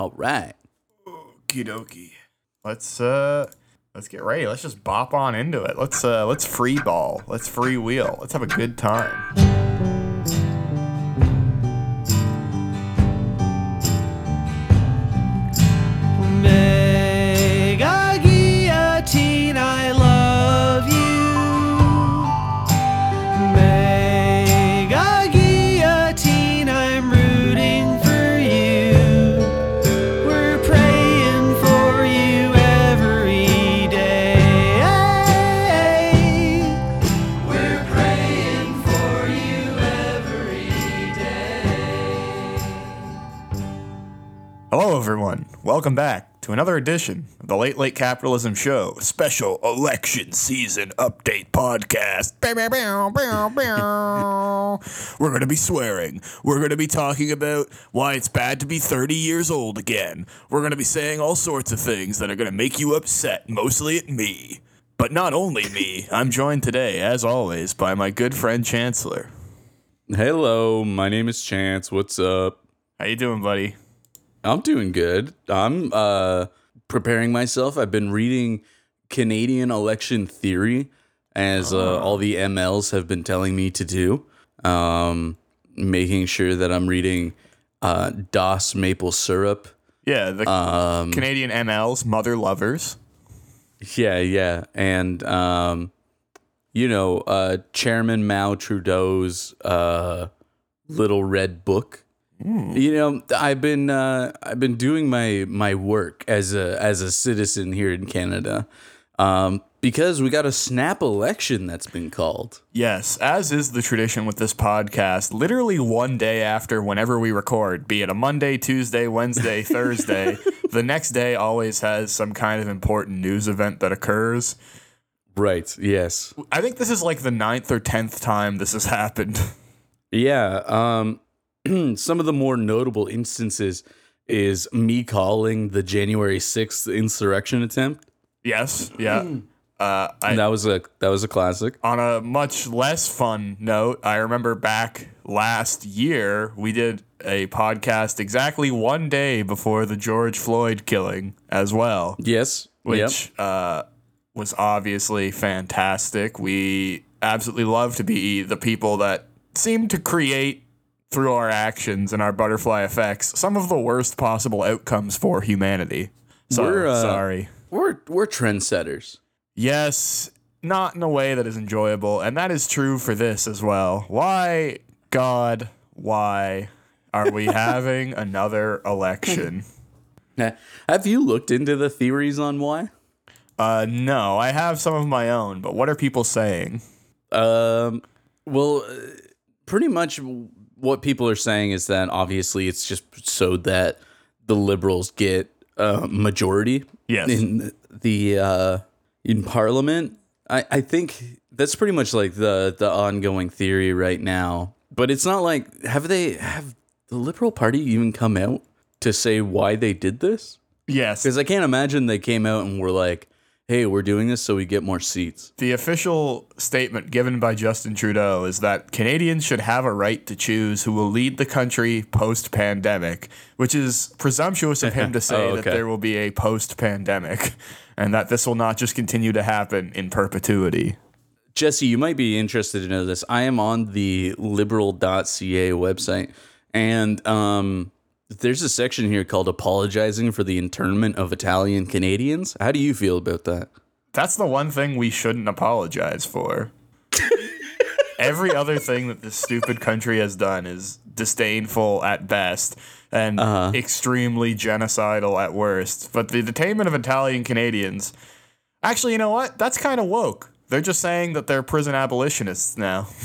All right. Okie dokie. Let's uh let's get ready. Let's just bop on into it. Let's uh let's free ball. Let's free wheel. Let's have a good time. Welcome back to another edition of the Late Late Capitalism Show special election season update podcast. We're going to be swearing. We're going to be talking about why it's bad to be 30 years old again. We're going to be saying all sorts of things that are going to make you upset, mostly at me. But not only me. I'm joined today, as always, by my good friend Chancellor. Hello, my name is Chance. What's up? How you doing, buddy? I'm doing good. I'm uh preparing myself. I've been reading Canadian election theory as uh, all the MLs have been telling me to do. Um making sure that I'm reading uh DOS maple syrup. Yeah, the Um Canadian MLs, mother lovers. yeah, yeah. And um you know, uh Chairman Mao Trudeau's uh little red book. You know, I've been uh, I've been doing my my work as a as a citizen here in Canada, um, because we got a snap election that's been called. Yes, as is the tradition with this podcast, literally one day after whenever we record, be it a Monday, Tuesday, Wednesday, Thursday, the next day always has some kind of important news event that occurs. Right. Yes. I think this is like the ninth or tenth time this has happened. Yeah. Um, some of the more notable instances is me calling the January sixth insurrection attempt. yes, yeah. Uh, I, that was a that was a classic. on a much less fun note, I remember back last year we did a podcast exactly one day before the George Floyd killing as well. Yes. Yep. which uh, was obviously fantastic. We absolutely love to be the people that seem to create through our actions and our butterfly effects some of the worst possible outcomes for humanity. So, We're, uh, sorry. We're we're trendsetters. Yes, not in a way that is enjoyable, and that is true for this as well. Why, God, why are we having another election? Have you looked into the theories on why? Uh, no, I have some of my own, but what are people saying? Um, well, uh, pretty much what people are saying is that obviously it's just so that the liberals get a majority Yes. in the uh, in parliament. I, I think that's pretty much like the the ongoing theory right now. But it's not like have they have the Liberal Party even come out to say why they did this? Yes. Because I can't imagine they came out and were like, "Hey, we're doing this so we get more seats." The official statement given by Justin Trudeau is that Canadians should have a right to choose who will lead the country post pandemic, which is presumptuous of him to say Oh, that there will be a post pandemic and that this will not just continue to happen in perpetuity. Jesse, you might be interested to know this. I am on the liberal.ca website, and um, there's a section here called Apologizing for the Internment of Italian Canadians. How do you feel about that? That's the one thing we shouldn't apologize for. Every other thing that this stupid country has done is disdainful at best and uh-huh. extremely genocidal at worst. But the detainment of Italian Canadians, actually, you know what? That's kind of woke. They're just saying that they're prison abolitionists now.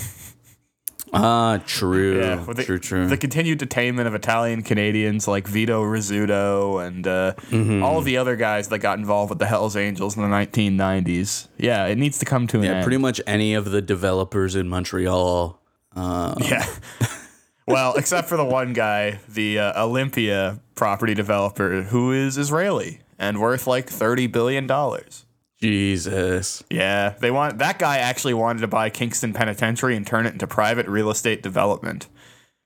Ah, true. with the, true, true. The continued detainment of Italian Canadians like Vito Rizzuto and uh, Mm-hmm. all the other guys that got involved with the Hells Angels in the 1990s. Yeah, it needs to come to an yeah, end. pretty much any of the developers in Montreal. Uh, Yeah. well, except for the one guy, the uh, Olympia property developer, who is Israeli and worth like thirty billion dollars. Jesus. Yeah, they want that guy actually wanted to buy Kingston Penitentiary and turn it into private real estate development.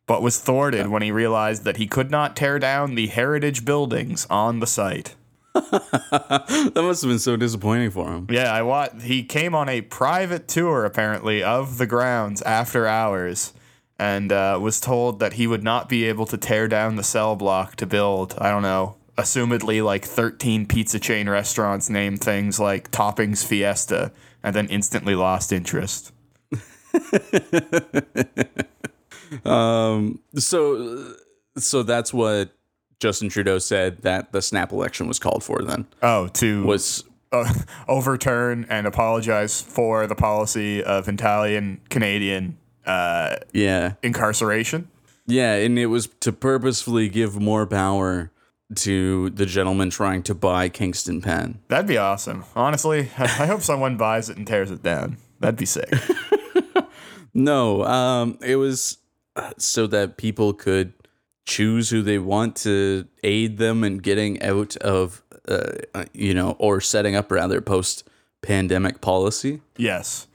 but was thwarted when he realized that he could not tear down the heritage buildings on the site. That must have been so disappointing for him. Yeah, I wa- he came on a private tour apparently of the grounds after hours and uh, was told that he would not be able to tear down the cell block to build, I don't know, assumedly like 13 pizza chain restaurants named things like Toppings Fiesta and then instantly lost interest. um, So, so that's what Justin Trudeau said that the snap election was called for. Then Oh, to was uh, overturn and apologize for the policy of Italian Canadian uh, yeah, incarceration. yeah, and it was to purposefully give more power to the gentleman trying to buy Kingston Pen. That'd be awesome. Honestly, I hope someone buys it and tears it down. That'd be sick. No, um, it was uh, so that people could choose who they want to aid them in getting out of, uh, uh, you know, or setting up rather post pandemic policy. yes.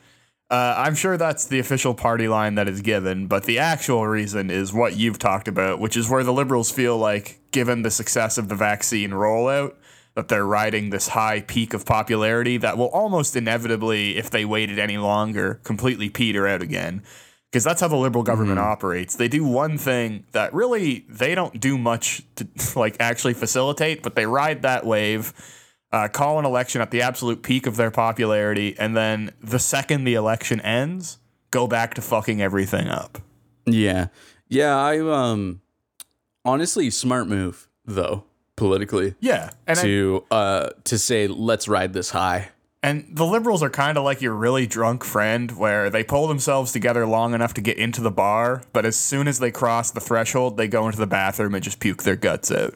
Uh, I'm sure that's the official party line that is given, but the actual reason is what you've talked about, which is where the liberals feel like, given the success of the vaccine rollout, that they're riding this high peak of popularity that will almost inevitably, if they waited any longer, completely peter out again. Because that's how the liberal government operates. They do one thing that really they don't do much to like actually facilitate, but they ride that wave, uh, call an election at the absolute peak of their popularity, and then the second the election ends, go back to fucking everything up. Yeah, yeah. I um, honestly, smart move though politically Yeah, and I- to uh to say let's ride this high. And the liberals are kind of like your really drunk friend where they pull themselves together long enough to get into the bar, but as soon as they cross the threshold, they go into the bathroom and just puke their guts out.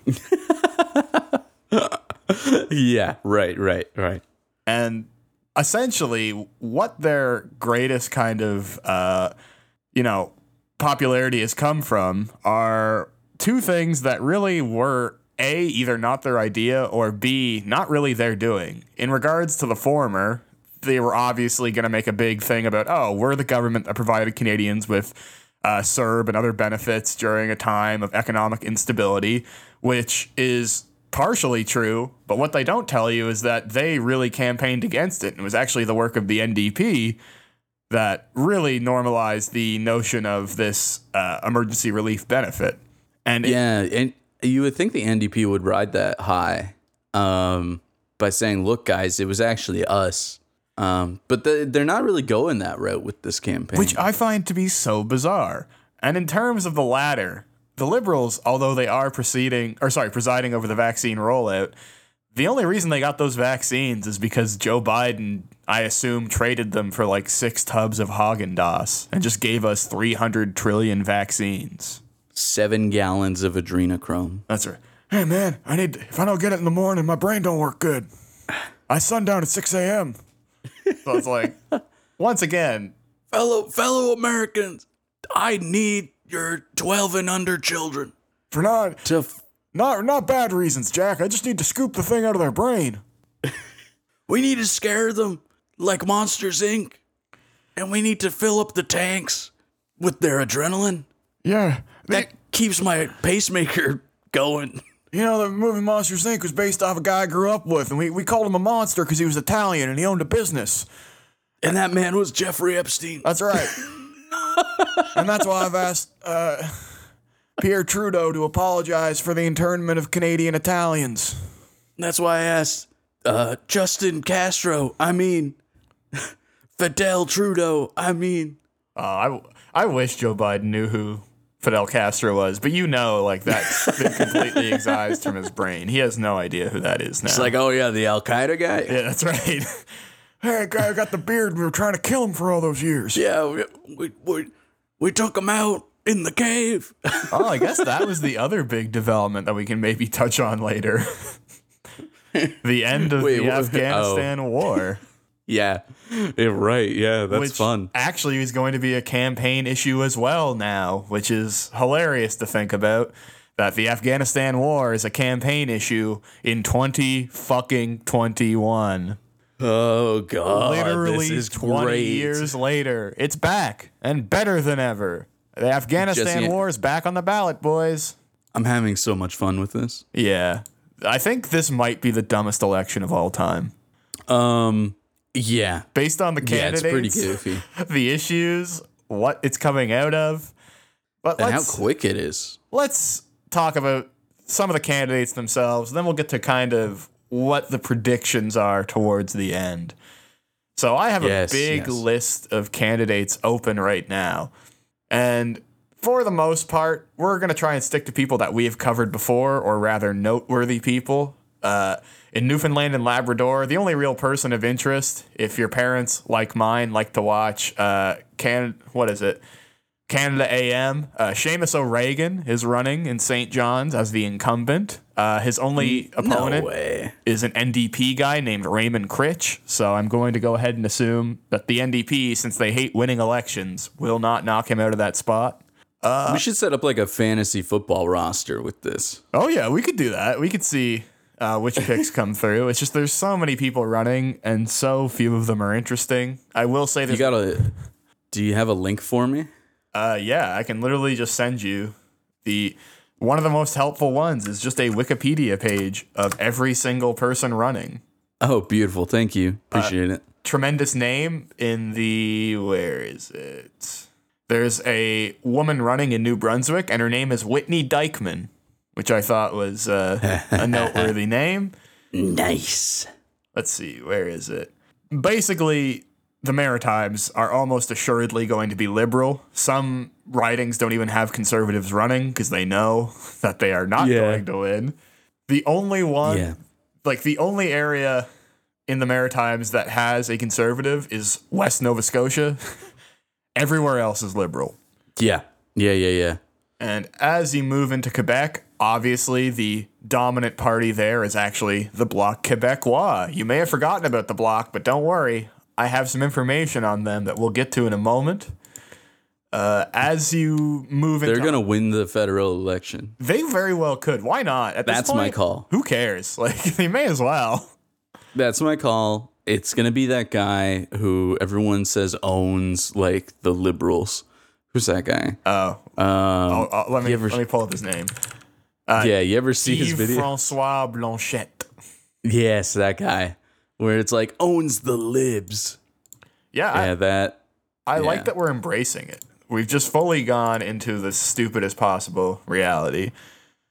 Yeah, right, right, right. and essentially, what their greatest kind of, uh, you know, popularity has come from are two things that really were A, either not their idea, or B, not really their doing. In regards to the former, they were obviously going to make a big thing about, oh, we're the government that provided Canadians with uh, CERB and other benefits during a time of economic instability, which is partially true. But what they don't tell you is that they really campaigned against it. And it was actually the work of the NDP that really normalized the notion of this uh, emergency relief benefit. And it- Yeah, and you would think the NDP would ride that high um, by saying, "Look, guys, it was actually us." Um, but the, they're not really going that route with this campaign. which I find to be so bizarre. And in terms of the latter, the liberals, although they are proceeding or sorry, presiding over the vaccine rollout, the only reason they got those vaccines is because Joe Biden, I assume, traded them for like six tubs of Haagen Dazs and just gave us 300 trillion vaccines. seven gallons of adrenochrome. That's right. Hey man, I need if I don't get it in the morning, my brain don't work good. I sundown at 6 a.m. So it's like, once again, Fellow fellow Americans, I need your twelve and under children for not to. F- Not not bad reasons, Jack. I just need to scoop the thing out of their brain. we need to scare them like Monsters Inc. And we need to fill up the tanks with their adrenaline. Yeah. That keeps my pacemaker going. you know, the movie Monsters Inc. was based off a guy I grew up with, and we, we called him a monster because he was Italian and he owned a business. And that man was Jeffrey Epstein. That's right. and that's why I've asked uh, Pierre Trudeau to apologize for the internment of Canadian Italians. That's why I asked uh, Justin Castro. I mean, Fidel Trudeau. I mean, Uh, I, I wish Joe Biden knew who Fidel Castro was, but you know, like that's been completely excised from his brain. He has no idea who that is now. it's like, oh yeah, the Al Qaeda guy. yeah, that's right. Hey, guy got the beard. We were trying to kill him for all those years. Yeah, we, we we we took him out in the cave. Oh, I guess that was the other big development that we can maybe touch on later. the end of Wait, the what- oh. Afghanistan war, yeah, yeah, right. Yeah, that's which fun. actually is going to be a campaign issue as well now, which is hilarious to think about. That the Afghanistan war is a campaign issue in twenty fucking twenty one. Oh god, Literally this is twenty great. years later, it's back and better than ever. The Afghanistan Jesse- war is back on the ballot, boys. I'm having so much fun with this. Yeah. I think this might be the dumbest election of all time. Um, yeah, Based on the candidates, yeah, it's pretty goofy. the issues, what it's coming out of. But And how quick it is. let's talk about some of the candidates themselves. Then we'll get to kind of what the predictions are towards the end. So I have Yes, a big yes. list of candidates open right now. And for the most part, we're going to try and stick to people that we have covered before, or rather, noteworthy people. Uh, in Newfoundland and Labrador, the only real person of interest, if your parents, like mine, like to watch uh, Can what is it? Canada AM. Uh, Seamus O'Regan is running in St. John's as the incumbent. Uh, his only opponent No is an NDP guy named Raymond Critch. So I'm going to go ahead and assume that the NDP, since they hate winning elections, will not knock him out of that spot. we should set up like a fantasy football roster with this. Oh yeah, we could do that. We could see uh, which picks come through. It's just there's so many people running, and so few of them are interesting. I will say that You got a? Do you have a link for me? Uh, yeah, I can literally just send you the one of the most helpful ones is just a Wikipedia page of every single person running. Oh, beautiful. Thank you. Appreciate it. Tremendous name in the where is it? There's a woman running in New Brunswick, and her name is Whitney Dykeman, which I thought was uh, a noteworthy name. Nice. let's see, where is it? Basically, the Maritimes are almost assuredly going to be liberal. Some ridings don't even have conservatives running because they know that they are not Yeah. going to win. The only one, Yeah. like the only area in the Maritimes that has a conservative is West Nova Scotia. Everywhere else is liberal. Yeah. Yeah. Yeah. Yeah. And as you move into Quebec, obviously the dominant party there is actually the Bloc Québécois. You may have forgotten about the Bloc, but don't worry. I have some information on them that we'll get to in a moment. Uh, as you move into They're gonna win the federal election. they very well could. Why not? At this That's my call. Who cares? Like they may as well. That's my call. It's gonna be that guy who everyone says owns like the liberals. Who's that guy? Oh, Um, oh, oh, let me ever- let me pull up his name. yeah, you ever see his video? Francois Blanchet. Yes, that guy. Where it's like owns the libs. Yeah, I- Yeah, that. I Yeah. like that we're embracing it. We've just fully gone into the stupidest possible reality.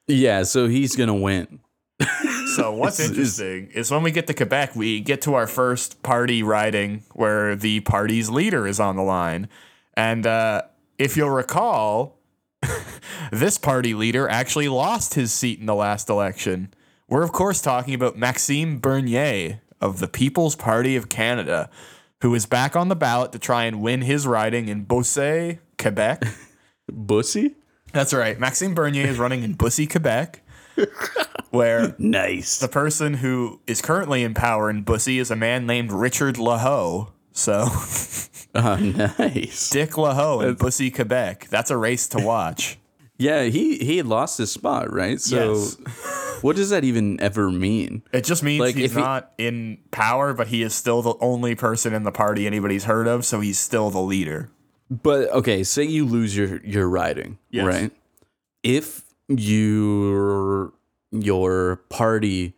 Yeah, so he's gonna win. So what's It's- interesting is when we get to Quebec, we get to our first party riding where the party's leader is on the line. And uh, if you'll recall, this party leader actually lost his seat in the last election. We're of course talking about Maxime Bernier of the People's Party of Canada, who is back on the ballot to try and win his riding in Beauce, Quebec. Bussy? That's right. Maxime Bernier is running in Bussy, Quebec, where Nice. the person who is currently in power in Bussy is a man named Richard Lehoux. So, Oh, nice. Dick Lehoux in Bussy, Quebec. That's a race to watch. Yeah, he he lost his spot, right? So Yes. what does that even ever mean? It just means Like, he's if he- not in power, but he is still the only person in the party anybody's heard of, so he's still the leader. But okay, say you lose your your riding, Yes. right? If your your party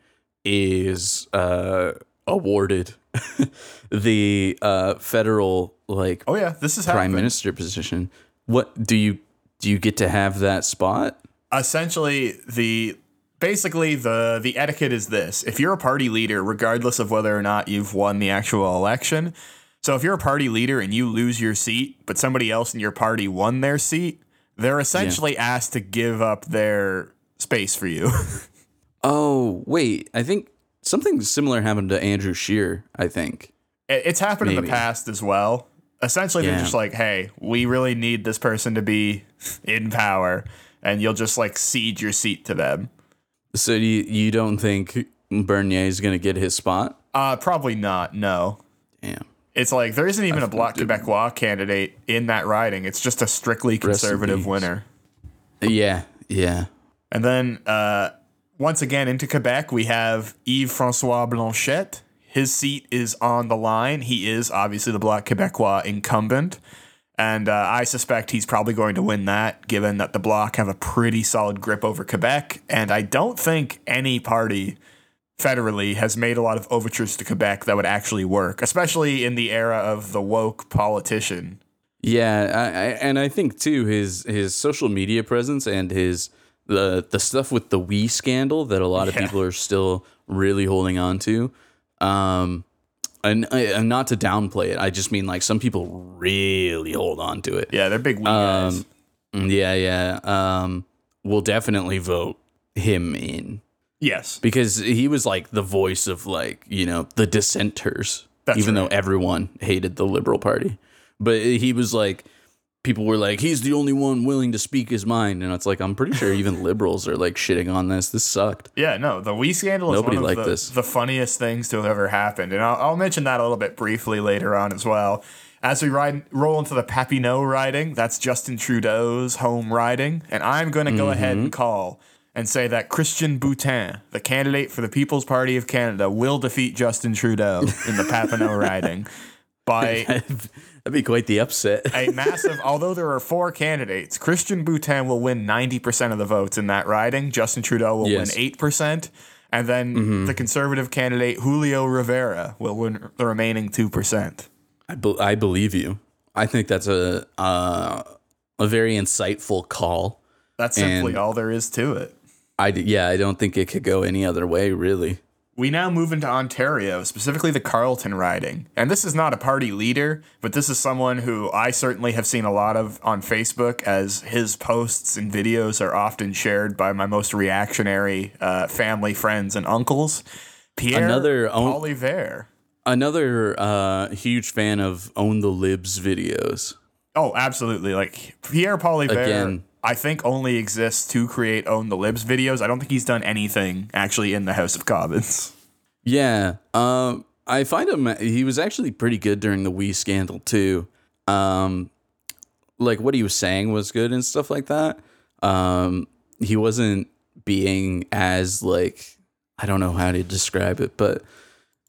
is uh awarded the uh federal like Oh, yeah, this is prime happening. minister position, what do you do you get to have that spot? essentially the basically the the etiquette is this if you're a party leader regardless of whether or not you've won the actual election so if you're a party leader and you lose your seat but somebody else in your party won their seat they're essentially asked to give up their space for you Oh, wait. I think something similar happened to Andrew Scheer, I think. It's happened in the past as well essentially they're just like hey we really need this person to be in power and you'll just like cede your seat to them So you you don't think Bernier is going to get his spot? uh probably not no Damn. It's like there isn't even a Bloc Québécois candidate in that riding. It's just a strictly conservative winner. Yeah, yeah. And then uh, once again into Quebec, we have Yves Francois Blanchet. His seat is on the line. He is obviously the Bloc Québécois incumbent. And uh, I suspect he's probably going to win that, given that the Bloc have a pretty solid grip over Quebec. And I don't think any party federally has made a lot of overtures to Quebec that would actually work, especially in the era of the woke politician. Yeah, I, I, and I think too his his social media presence and his the the stuff with the WE scandal that a lot of Yeah. people are still really holding on to. Um, and, and not to downplay it, I just mean like some people really hold on to it. Yeah, they're big. Um, yeah, yeah. Um, will definitely vote him in yes. because he was like the voice of like you know the dissenters That's even right. though everyone hated the liberal party but he was like people were like he's the only one willing to speak his mind and it's like i'm pretty sure even liberals are like shitting on this this sucked Yeah, no, the WE scandal is Nobody one of liked the, this. the funniest things to have ever happened, and I'll, I'll mention that a little bit briefly later on as well. As we ride, roll into the Papineau riding, that's Justin Trudeau's home riding, and I'm going to go ahead Mm-hmm. and call and say that Christian Boutin, the candidate for the People's Party of Canada, will defeat Justin Trudeau in the Papineau riding by that'd be quite the upset a massive. Although there are four candidates, Christian Boutin will win ninety percent of the votes in that riding. Justin Trudeau will Yes. win eight percent, and then the conservative candidate Julio Rivera will win the remaining two percent. I, be- I believe you i think that's a uh, a very insightful call That's simply And- all there is to it. i d- yeah i don't think it could go any other way really We now move into Ontario, specifically the Carleton riding. And this is not a party leader, but this is someone who I certainly have seen a lot of on Facebook, as his posts and videos are often shared by my most reactionary uh, family, friends, and uncles. Pierre Another own- Poilievre. another uh, huge fan of own the libs videos Oh, absolutely. Like Pierre Poilievre, Again. I think only exists to create Own the Libs videos. I don't think he's done anything actually in the House of Commons. Yeah. Um, I find him. He was actually pretty good during the WE scandal too. Um, like what he was saying was good and stuff like that. Um, he wasn't being as like I don't know how to describe it, but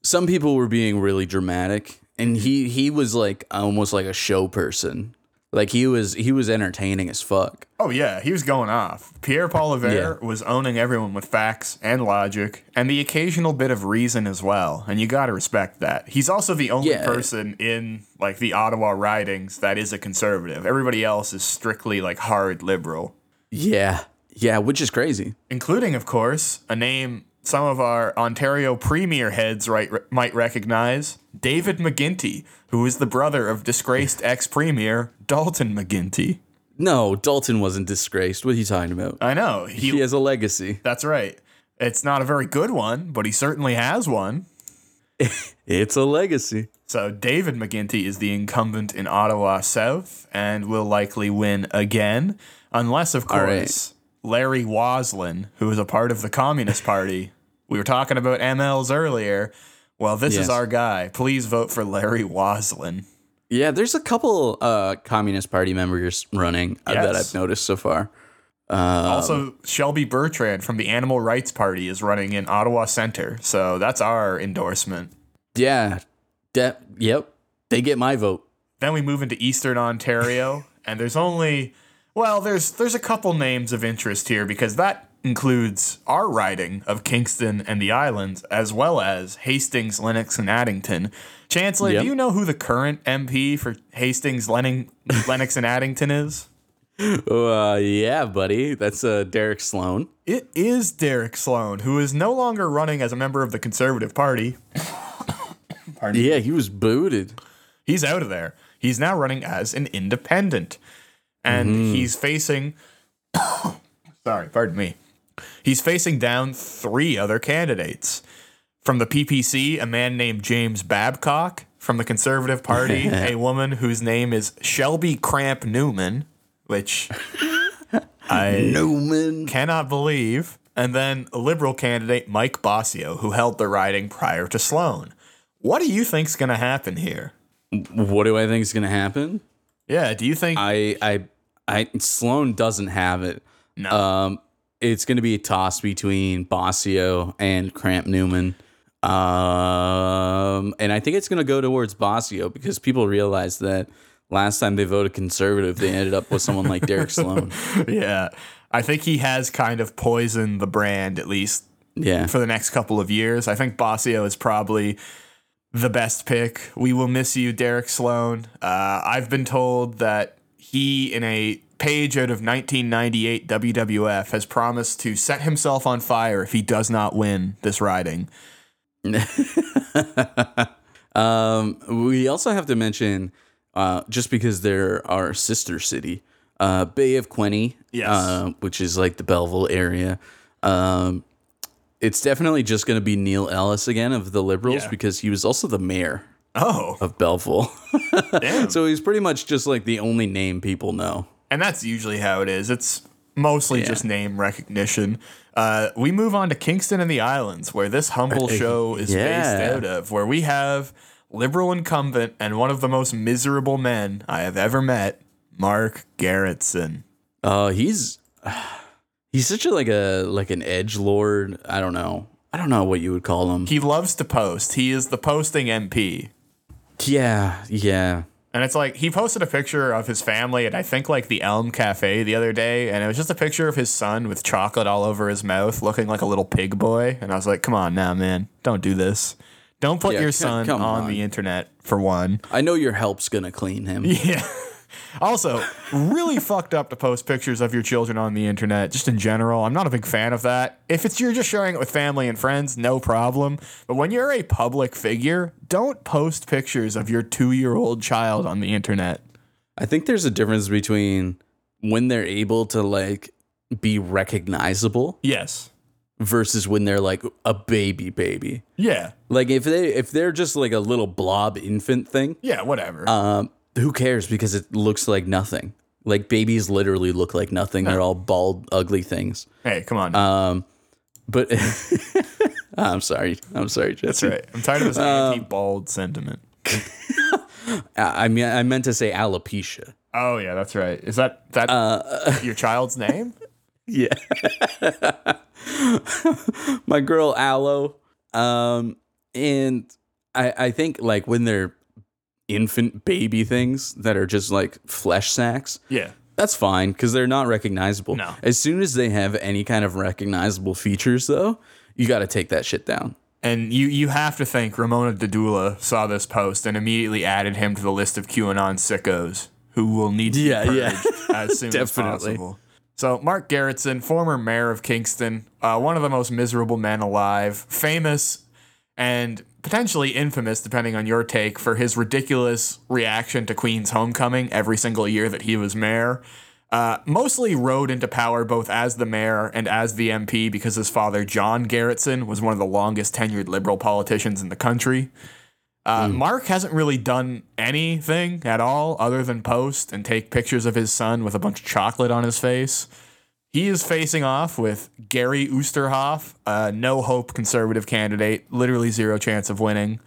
some people were being really dramatic, and he he was like almost like a show person. Like he was he was entertaining as fuck. Oh yeah, he was going off. Pierre Paul Poilievre was owning everyone with facts and logic and the occasional bit of reason as well, and you got to respect that. He's also the only Yeah. person in like the Ottawa ridings that is a conservative. Everybody else is strictly like hard liberal, Yeah, yeah, which is crazy. including of course a name some of our Ontario premier heads right, might recognize, David McGuinty, who is the brother of disgraced ex-premier Dalton McGuinty. No, Dalton wasn't disgraced. What are you talking about? I know. He has a legacy. That's right. It's not a very good one, but he certainly has one. It's a legacy. So David McGuinty is the incumbent in Ottawa South and will likely win again, unless, of All right. course, Larry Waslin, who is a part of the Communist Party. We were talking about MLs earlier. Well, this Yes. is our guy. Please vote for Larry Waslin. Yeah, there's a couple uh, Communist Party members running uh, that I've noticed so far. Um, also, Shelby Bertrand from the Animal Rights Party is running in Ottawa Center. So that's our endorsement. Yeah, de- yep, they get my vote. Then we move into Eastern Ontario, and there's only well, there's there's a couple names of interest here because that includes our riding of Kingston and the Islands, as well as Hastings, Lennox, and Addington. Chancellor, Yep. do you know who the current MP for Hastings, Lenning, Lennox, and Addington is? Uh, yeah, buddy, that's uh, Derek Sloan. It is Derek Sloan, who is no longer running as a member of the Conservative Party. Pardon Yeah, he was booted. He's out of there. He's now running as an independent. And he's facing sorry, pardon me. He's facing down three other candidates. From the PPC, a man named James Babcock. From the Conservative Party, a woman whose name is Shelby Kramp-Neuman, which I Neuman. cannot believe. And then liberal candidate, Mike Bossio, who held the riding prior to Sloan. What do you think's going to happen here? What do I think is gonna happen? Yeah, do you think I, I, I. Sloan doesn't have it. no? Um, it's gonna be a toss between Bossio and Kramp-Neuman. Um, and I think it's gonna go towards Bossio because people realize that last time they voted conservative, they ended up with someone like Derek Sloan. yeah. I think he has kind of poisoned the brand, at least Yeah. for the next couple of years. I think Bossio is probably the best pick. We will miss you, Derek Sloan. Uh, I've been told that he, in a page out of 1998 WWF, has promised to set himself on fire if he does not win this riding. Um, we also have to mention, uh, just because they're our sister city, uh, Bay of Quinte, Yes. uh, which is like the Belleville area. Um, it's definitely just going to be Neil Ellis again of the Liberals Yeah. because he was also the mayor Oh, of Belleville. so he's pretty much just like the only name people know. And that's usually how it is. It's mostly Yeah. just name recognition. Uh, we move on to Kingston and the Islands, where this humble show is based out of, where we have liberal incumbent and one of the most miserable men I have ever met, Mark Gerretsen. Uh, he's he's such a like a like an edge lord. I don't know. I don't know what you would call him. He loves to post. He is the posting MP. yeah, yeah. And it's like he posted a picture of his family at I think like the Elm Cafe the other day, and it was just a picture of his son with chocolate all over his mouth, looking like a little pig boy. And I was like, "Come on now, man, don't do this. Don't put Yeah, your son on, on. the internet for one." I know your help's gonna clean him. Yeah. Also, really fucked up to post pictures of your children on the internet, just in general. I'm not a big fan of that. If it's you're just sharing it with family and friends, no problem. But when you're a public figure, don't post pictures of your two year old child on the internet. I think there's a difference between when they're able to like be recognizable Yes. versus when they're like a baby baby. Yeah. Like if they if they're just like a little blob infant thing, Yeah, whatever. um, who cares because it looks like nothing. Like babies literally look like nothing. They're all bald, ugly things. hey, come on. Um, but I'm sorry. I'm sorry, That's Jesse. right. I'm tired of this um, anti-bald sentiment. I, I mean, I meant to say alopecia. Oh yeah, that's right. Is that that Uh, your child's name? Yeah. My girl Aloe. Um, and I I think like when they're infant baby things that are just like flesh sacks, Yeah. that's fine because they're not recognizable. No. As soon as they have any kind of recognizable features, though, you got to take that shit down. And you you have to think Ramona Dadula saw this post and immediately added him to the list of QAnon sickos who will need to Yeah, be yeah. as soon as possible. So Mark Gerretsen, former mayor of Kingston, uh, one of the most miserable men alive, famous and potentially infamous, depending on your take, for his ridiculous reaction to Queen's homecoming every single year that he was mayor. Uh, mostly rode into power both as the mayor and as the MP because his father, John Gerretsen, was one of the longest tenured liberal politicians in the country. Uh, Mark hasn't really done anything at all other than post and take pictures of his son with a bunch of chocolate on his face. He is facing off with Gary Oosterhoff, a no hope conservative candidate, literally zero chance of winning.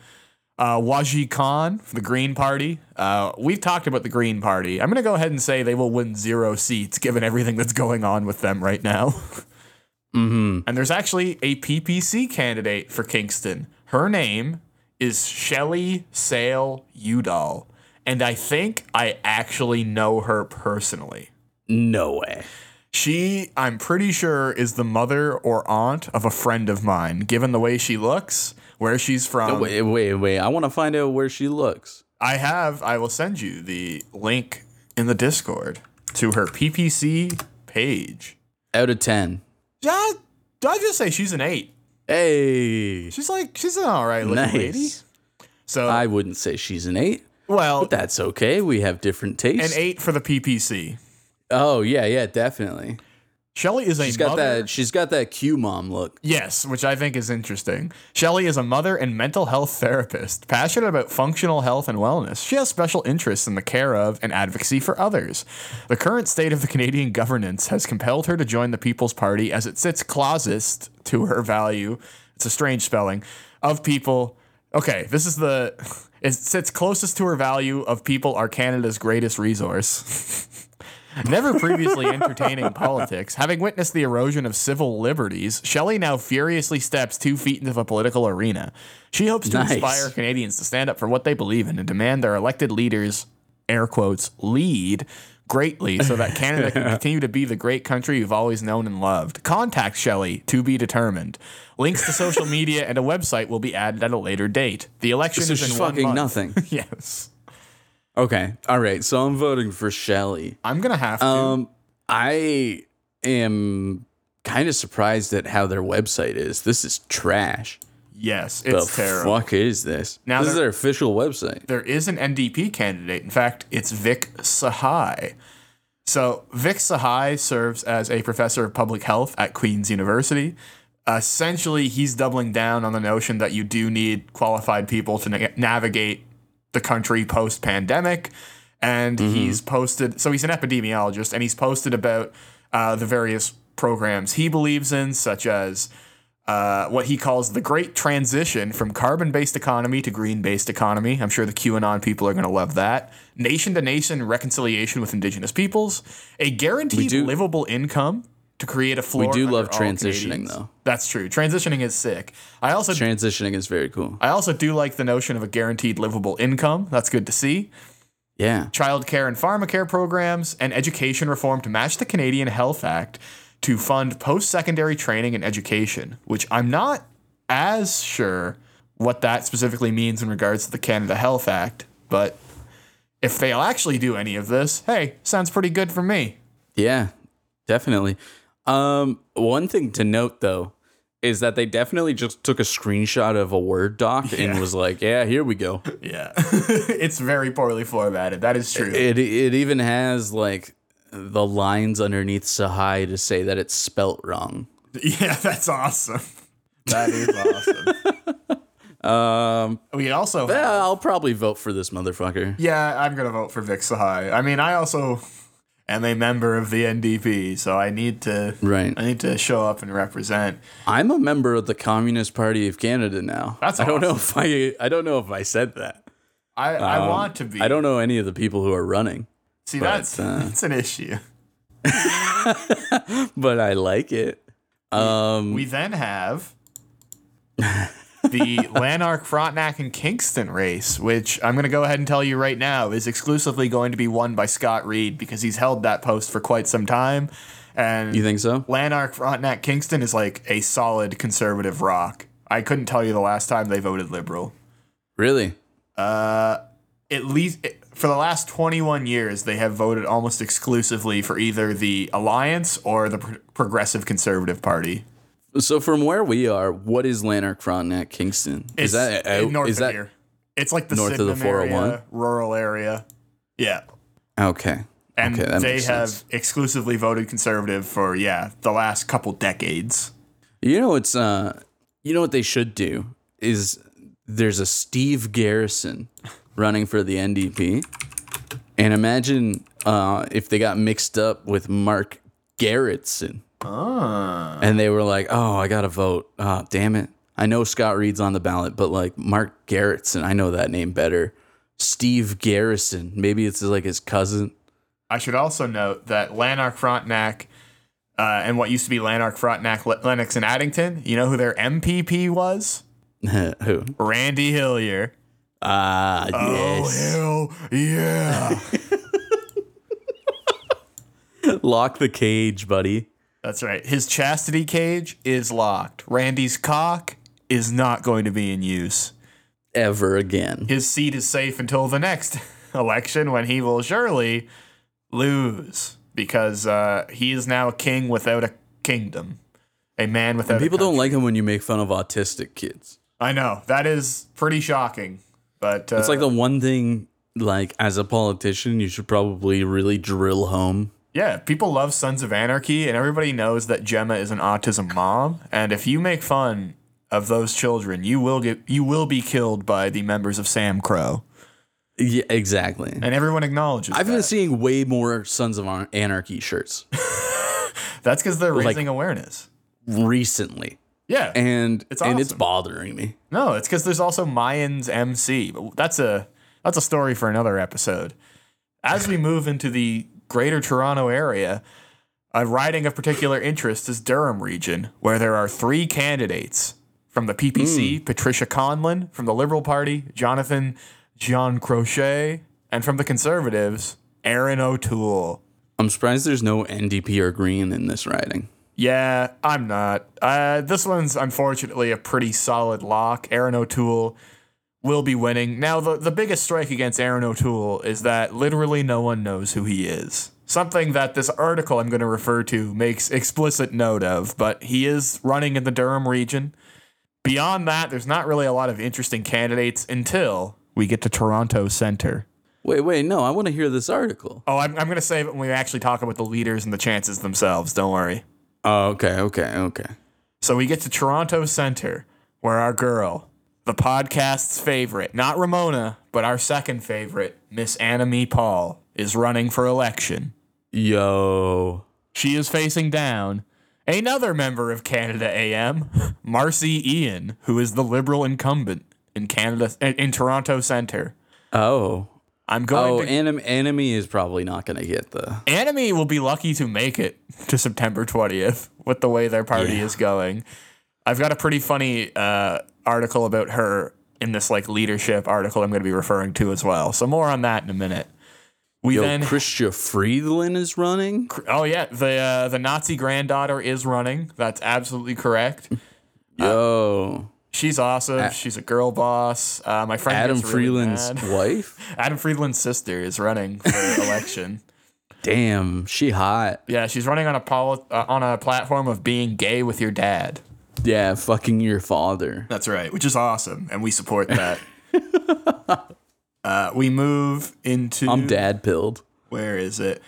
Uh, Waji Khan from the Green Party. Uh, we've talked about the Green Party. I'm going to go ahead and say they will win zero seats given everything that's going on with them right now. Mm-hmm. And there's actually a PPC candidate for Kingston. Her name is Shelly Sale Udall. And I think I actually know her personally. No way. She, I'm pretty sure, is the mother or aunt of a friend of mine, given the way she looks, where she's from. wait, wait, wait. I want to find out where she looks. I have, I will send you the link in the Discord to her PPC page. Out of 10. Yeah, I just say she's an eight. Hey. She's like, she's an all right looking Nice. lady. So, I wouldn't say she's an 8. well, That's okay. We have different tastes. an eight for the PPC. Oh, yeah, yeah, definitely. Shelly is a She's got mother. that she's got that Q mom look. Yes, which I think is interesting. Shelley is a mother and mental health therapist, passionate about functional health and wellness. She has special interests in the care of and advocacy for others. The current state of the Canadian governance has compelled her to join the People's Party as it sits closest to her value. It's a strange spelling of people. Okay, this is the. It sits closest to her value of people are Canada's greatest resource. Never previously entertaining politics, having witnessed the erosion of civil liberties, Shelley now furiously steps two feet into the political arena. She hopes to Nice. inspire Canadians to stand up for what they believe in and demand their elected leaders air quotes lead greatly so that Canada can continue to be the great country you've always known and loved. Contact Shelley to be determined. Links to social media and a website will be added at a later date. The election This is is in fucking nothing. yes. Okay. All right. So I'm voting for Shelley. I'm gonna have to. Um, I am kind of surprised at how their website is. This is trash. yes, The it's terrible. fuck is this? Now this is their official website. there is an NDP candidate. In fact, it's Vic Sahai. So Vic Sahai serves as a professor of public health at Queen's University. Essentially, he's doubling down on the notion that you do need qualified people to na- navigate the country post pandemic. And he's posted, so he's an epidemiologist, and he's posted about uh, the various programs he believes in, such as uh, what he calls the great transition from carbon based economy to green based economy. I'm sure the QAnon people are going to love that. Nation to nation reconciliation with indigenous peoples, a guaranteed livable income to create a floor. We do love transitioning, though. That's true. Transitioning is sick. I also Transitioning is very cool. I also do like the notion of a guaranteed livable income. That's good to see. Yeah. Child care and pharmacare programs, and education reform to match the Canadian Health Act to fund post secondary training and education, which I'm not as sure what that specifically means in regards to the Canada Health Act, but if they'll actually do any of this, hey, sounds pretty good for me. Yeah. Definitely. Um, one thing to note though is that they definitely just took a screenshot of a Word doc and was like, "Yeah, here we go." Yeah. it's very poorly formatted. That is true. It it even has like the lines underneath Sahai to say that it's spelt wrong. yeah, that's awesome. That is awesome. Um, we also yeah, have, I'll probably vote for this motherfucker. Yeah, I'm gonna vote for Vic Sahai. I mean, I also am a member of the NDP, so I need to Right. I need to show up and represent. I'm a member of the Communist Party of Canada now. That's I don't know if I I don't know if I said that. I, I Um, want to be. I don't know any of the people who are running, see but, that's uh, that's an issue. but I like it. Um, We then have the Lanark, Frontenac, and Kingston race, which I'm going to go ahead and tell you right now is exclusively going to be won by Scott Reid because he's held that post for quite some time. And you think so? Lanark, Frontenac, Kingston is like a solid conservative rock. I couldn't tell you the last time they voted liberal. Really? Uh, at least for the last 21 years, they have voted almost exclusively for either the Alliance or the Pro- Progressive Conservative Party. So from where we are, what is Lanark Frontenac Kingston? Is that out? north is of that here? It's like the north of the Sydenham area, 401? rural area. Yeah. okay? And okay, they have sense. exclusively voted conservative for yeah the last couple decades. You know what's uh, you know what they should do is there's a Steve Garrison running for the NDP, and imagine uh if they got mixed up with Mark Gerretsen. Ah. And they were like, "Oh, I gotta vote. Oh, damn it! I know Scott Reid's on the ballot, but like Mark Gerretsen, I know that name better. Steve Garrison, maybe it's like his cousin. I should also note that Lanark Frontenac uh, and what used to be Lanark Frontenac, Le- Lennox, and Addington. You know who their MPP was? Who? Randy Hillier. Ah, yes. Oh hell yeah! Lock the cage, buddy. That's right. His chastity cage is locked. Randy's cock is not going to be in use. Ever again. His seat is safe until the next election when he will surely lose because uh, he is now a king without a kingdom, a man without. And People don't like him when you make fun of autistic kids. I know that is pretty shocking, but uh, It's like the one thing, like as a politician, you should probably really drill home. Yeah, people love Sons of Anarchy, and everybody knows that Gemma is an autism mom, and if you make fun of those children, you will get you will be killed by the members of SAMCRO, Yeah, exactly. and everyone acknowledges I've that. been seeing way more Sons of Anarchy shirts That's because they're raising awareness. recently, Yeah, and It's and it's bothering me. No, it's because there's also Mayans MC. That's a that's a story for another episode. As we move into the Greater Toronto area, a riding of particular interest is Durham region, where there are three candidates from the PPC: Patricia Conlon from the Liberal Party, Jonathan Giancroce, And from the Conservatives, Erin O'Toole. I'm surprised there's no NDP or Green in this riding. Yeah, I'm not. Uh, this one's unfortunately a pretty solid lock. Erin O'Toole will be winning. Now, the, the biggest strike against Erin O'Toole is that literally no one knows who he is. Something that this article I'm going to refer to makes explicit note of, but he is running in the Durham region. Beyond that, there's not really a lot of interesting candidates until we get to Toronto Center. Wait, wait, no, I want to hear this article. Oh, I'm, I'm going to save it when we actually talk about the leaders and the chances themselves. Don't worry. Oh, okay, okay, okay. So we get to Toronto Center, where our girl, the podcast's favorite, not Ramona, but our second favorite, Miss Annamie Paul, is running for election. Yo. She is facing down another member of Canada AM, Marci Ien, who is the Liberal incumbent in Canada in Toronto Center. Oh. I'm going Oh, to anim- Annamie is probably not going to get the. Annamie will be lucky to make it to September 20th with the way their party Yeah. is going. I've got a pretty funny uh, article about her in this like leadership article I'm going to be referring to as well. So more on that in a minute. We Yo, then Chrystia Freeland is running. oh yeah the uh, the Nazi granddaughter is running. That's absolutely correct. Yo. She's awesome. She's a girl boss. Uh, my friend Adam really Freeland's mad. wife. Adam Freeland's sister is running for election. Damn, she hot. Yeah, she's running on a poli- uh, on a platform of being gay with your dad. Yeah, fucking your father. That's right, which is awesome, and we support that. uh, we move into. I'm dad pilled. Where is it?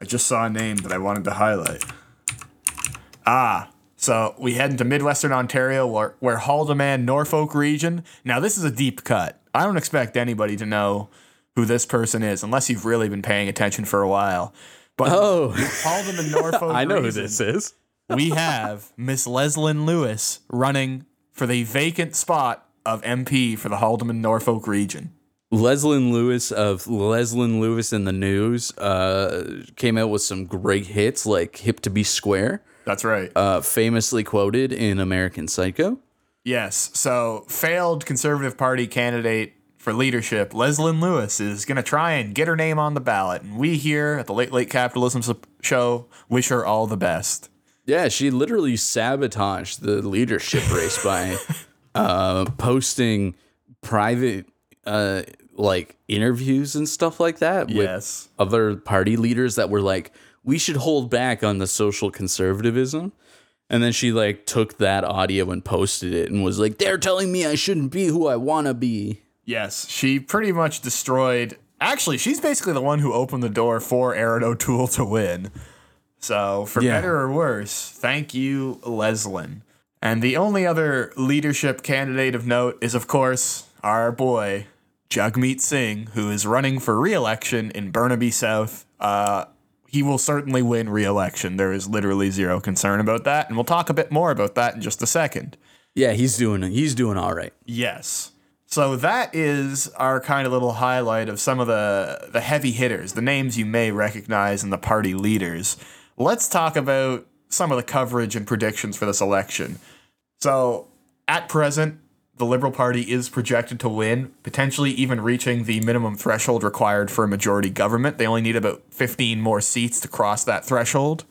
I just saw a name that I wanted to highlight. Ah, so we head into Midwestern Ontario, where, where Haldimand, Norfolk region. Now, this is a deep cut. I don't expect anybody to know who this person is unless you've really been paying attention for a while. But Oh, Haldimand, Norfolk I know who this is. We have Miss Leslyn Lewis running for the vacant spot of MP for the Haldimand Norfolk region. Leslyn Lewis of Leslyn Lewis in the News uh, came out with some great hits like Hip to Be Square, That's right. uh, famously quoted in American Psycho. yes. So, failed Conservative Party candidate for leadership, Leslyn Lewis, is going to try and get her name on the ballot. And we here at the Late Late Capitalism Show wish her all the best. Yeah, she literally sabotaged the leadership race by uh, posting private uh, like interviews and stuff like that Yes. with other party leaders that were like, we should hold back on the social conservatism. And then she like took that audio and posted it and was like, they're telling me I shouldn't be who I want to be. Yes, she pretty much destroyed. Actually, she's basically the one who opened the door for Erin O'Toole to win. So, for Yeah. better or worse, thank you, Leslyn. And the only other leadership candidate of note is, of course, our boy, Jagmeet Singh, who is running for re election in Burnaby South. Uh, he will certainly win re election. There is literally zero concern about that. And we'll talk a bit more about that in just a second. Yeah, he's doing he's doing all right. Yes. So that is our kind of little highlight of some of the the heavy hitters, the names you may recognize and the party leaders. Let's talk about some of the coverage and predictions for this election. So, at present, the Liberal Party is projected to win, potentially even reaching the minimum threshold required for a majority government. They only need about 15 more seats to cross that threshold.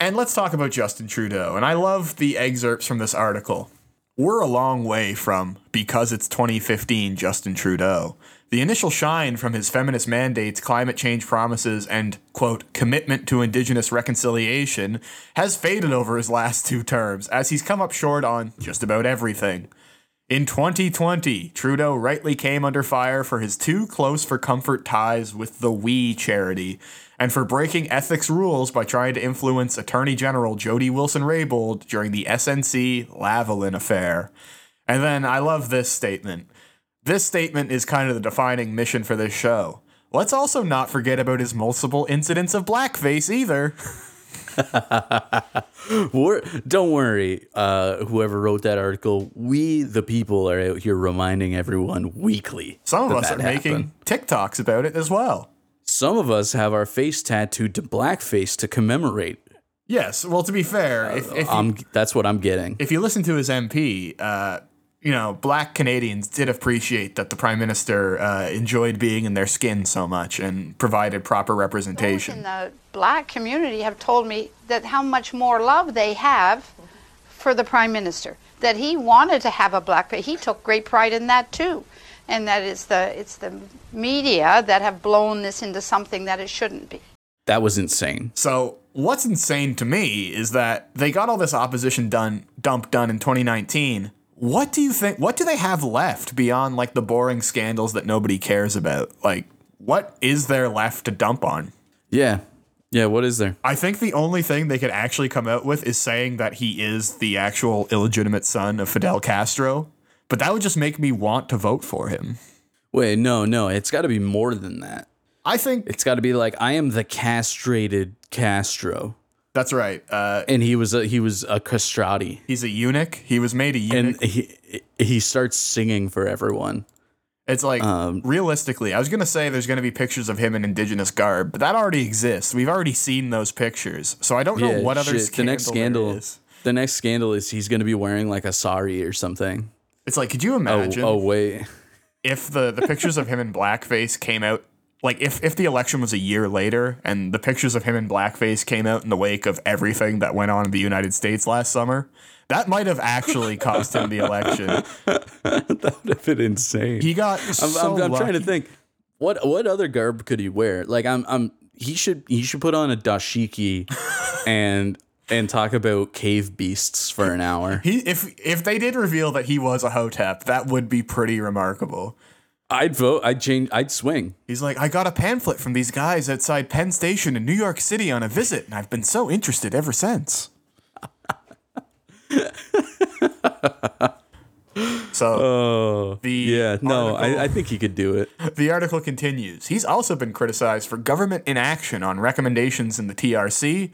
And let's talk about Justin Trudeau. And I love the excerpts from this article. We're a long way from because it's 2015 Justin Trudeau. The initial shine from his feminist mandates, climate change promises, and, quote, commitment to Indigenous reconciliation has faded over his last two terms, as he's come up short on just about everything. In 2020, Trudeau rightly came under fire for his too close for comfort ties with the WE charity and for breaking ethics rules by trying to influence Attorney General Jody Wilson Raybould during the SNC Lavalin affair. And then I love this statement. This statement is kind of the defining mission for this show. Let's also not forget about his multiple incidents of blackface either. Don't worry, uh, whoever wrote that article. We, the people, are out here reminding everyone weekly. Some of us are that making. TikToks about it as well. Some of us have our face tattooed to blackface to commemorate. Yes, well, to be fair, if, if, you, I'm, that's what I'm getting. if you listen to his MP, uh, you know, black Canadians did appreciate that the prime minister uh, enjoyed being in their skin so much and provided proper Those in representation. the black community have told me that how much more love they have for the prime minister. That he wanted to have a black, he took great pride in that too, and that it's the it's the media that have blown this into something that it shouldn't be. That was insane. So what's insane to me is that they got all this opposition done dump done in 2019. What do you think? What do they have left beyond like the boring scandals that nobody cares about? Like, what is there left to dump on? Yeah. Yeah, what is there? I think the only thing they could actually come out with is saying that he is the actual illegitimate son of Fidel Castro. But that would just make me want to vote for him. Wait, no, no, it's got to be more than that. I think It's got to be like I am the castrated Castro, that's right. Uh, and he was a he was a castrati, he's a eunuch. He was made a eunuch. and he he starts singing for everyone. It's like Um, realistically, I was gonna say there's gonna be pictures of him in indigenous garb, but that already exists. We've already seen those pictures, so I don't know Yeah, what other shit, the scandal next scandal. is. The next scandal is he's going to be wearing like a sari or something. It's like, could you Oh, imagine oh wait. if the the pictures of him in blackface came out? Like if if the election was a year later and the pictures of him in blackface came out in the wake of everything that went on in the United States last summer, that might have actually cost him the election. that would have been insane. He got I'm, so I'm, I'm trying to think what what other garb could he wear? Like I'm I'm he should he should put on a dashiki and and talk about cave beasts for an hour. He if if they did reveal that he was a hotep, that would be pretty remarkable. I'd vote. I'd change. I'd swing. He's like, I got a pamphlet from these guys outside Penn Station in New York City on a visit, and I've been so interested ever since. so the Yeah. No. article- I, I think he could do it. the article continues. He's also been criticized for government inaction on recommendations in the TRC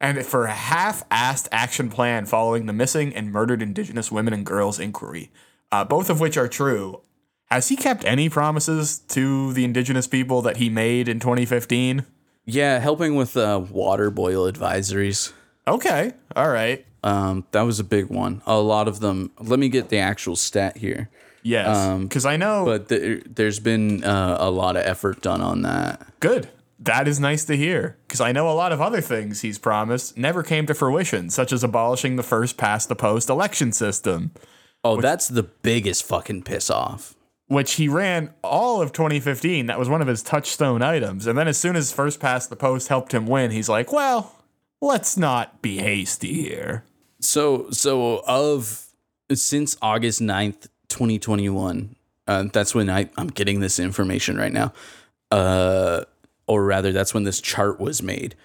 and for a half-assed action plan following the missing and murdered Indigenous women and girls inquiry, uh, both of which are true. Has he kept any promises to the Indigenous people that he made in 2015? Yeah, helping with uh, water boil advisories. Okay, all right. Um, that was a big one. A lot of them. Let me get the actual stat here. Yes, because I know. But there, there's been uh, a lot of effort done on that. good. That is nice to hear. Because I know a lot of other things he's promised never came to fruition, such as abolishing the first past the post election system. Oh, that's the biggest fucking piss off. Which he ran all of 2015. That was one of his touchstone items. And then as soon as first past the post helped him win, he's like, well, let's not be hasty here. So so of since August 9th, 2021, uh, that's when I, I'm getting this information right now. Uh or rather that's when this chart was made.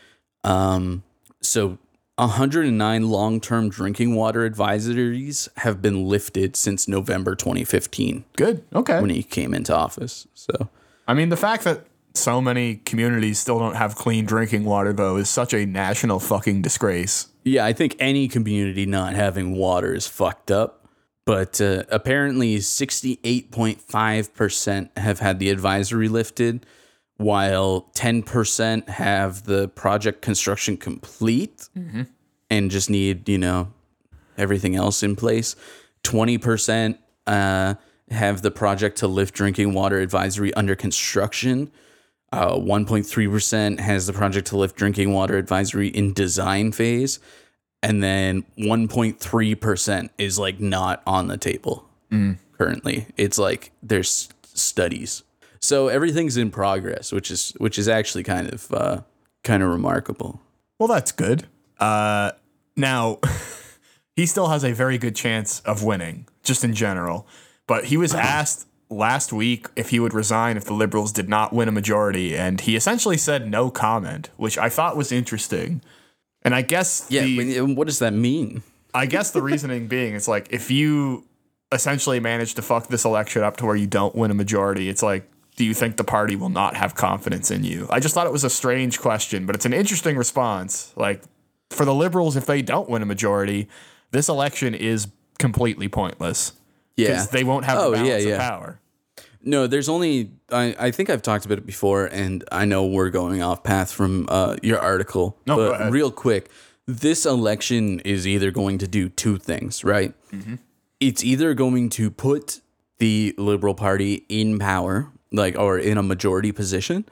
Um so 109 long-term drinking water advisories have been lifted since November 2015 Good. Okay. when he came into office. So I mean, the fact that so many communities still don't have clean drinking water, though, is such a national fucking disgrace. Yeah, I think any community not having water is fucked up. But uh, apparently, 68.5% have had the advisory lifted, while 10% have the project construction complete and just need, you know, everything else in place. 20% uh, have the project to lift drinking water advisory under construction. Uh, 1.3% has the project to lift drinking water advisory in design phase. And then 1.3% is like not on the table currently. It's like there's studies. So everything's in progress, which is which is actually kind of uh, kind of remarkable. Well, that's good. Uh, now, he still has a very good chance of winning, just in general. But he was asked last week if he would resign if the Liberals did not win a majority, and he essentially said no comment, which I thought was interesting. And I guess Yeah, the, what does that mean? I guess the reasoning being it's like if you essentially manage to fuck this election up to where you don't win a majority, it's like, do you think the party will not have confidence in you? I just thought it was a strange question, but it's an interesting response. Like for the liberals, if they don't win a majority, this election is completely pointless. Yeah, Because they won't have Oh, the balance yeah. of power. No, there's only I, I think I've talked about it before, and I know we're going off path from uh, your article. No, but real quick, this election is either going to do two things, right? it's either going to put the Liberal Party in power, like, or in a majority position,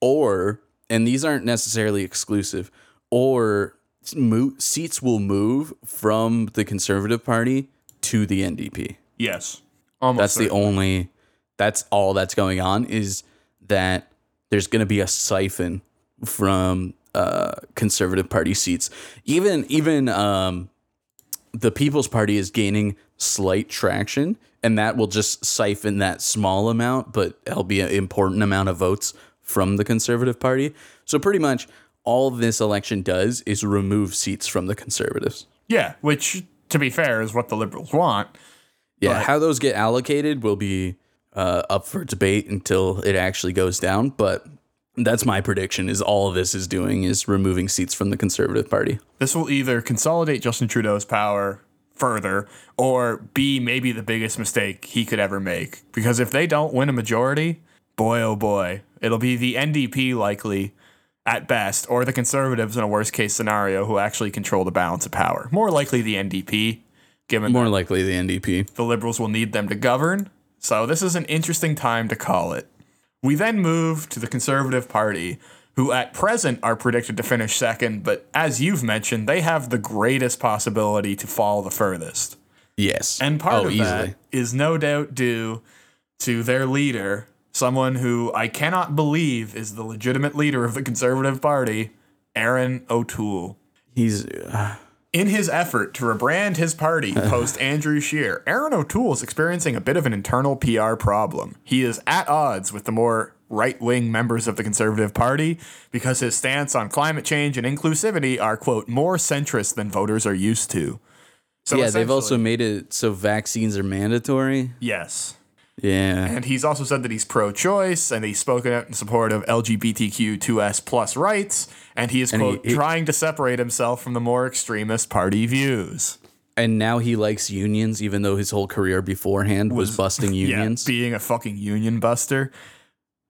or, and these aren't necessarily exclusive, or mo- seats will move from the Conservative Party to the NDP. Yes. Almost. That's the only, that's all that's going on is that there's going to be a siphon from uh, Conservative Party seats. Even, even, um, the People's Party is gaining slight traction, and that will just siphon that small amount, but it'll be an important amount of votes from the Conservative Party. So pretty much all this election does is remove seats from the Conservatives. Yeah, which to be fair is what the liberals want. Yeah, how those get allocated will be uh, up for debate until it actually goes down. But that's my prediction: is all this is doing is removing seats from the Conservative Party. This will either consolidate Justin Trudeau's power further or be maybe the biggest mistake he could ever make. Because if they don't win a majority, boy oh boy, it'll be the NDP likely at best, or the conservatives in a worst case scenario who actually control the balance of power. More likely the NDP, given More likely the NDP. the liberals will need them to govern. So this is an interesting time to call it. We then move to the Conservative Party, who at present are predicted to finish second, but as you've mentioned, they have the greatest possibility to fall the furthest. Yes, And part oh, of that is no doubt due to their leader, someone who I cannot believe is the legitimate leader of the Conservative Party, Erin O'Toole. He's uh, In his effort to rebrand his party post Andrew Scheer, Erin O'Toole is experiencing a bit of an internal PR problem. He is at odds with the more right wing members of the Conservative Party because his stance on climate change and inclusivity are, quote, more centrist than voters are used to. So yeah. They've also made it so vaccines are mandatory. Yes. Yeah, And he's also said that he's pro choice and he's spoken out in support of LGBTQ2S plus rights. And he is, And quote, he- trying to separate himself from the more extremist party views. and now he likes unions, even though his whole career beforehand was, busting unions. Yeah, being a fucking union buster.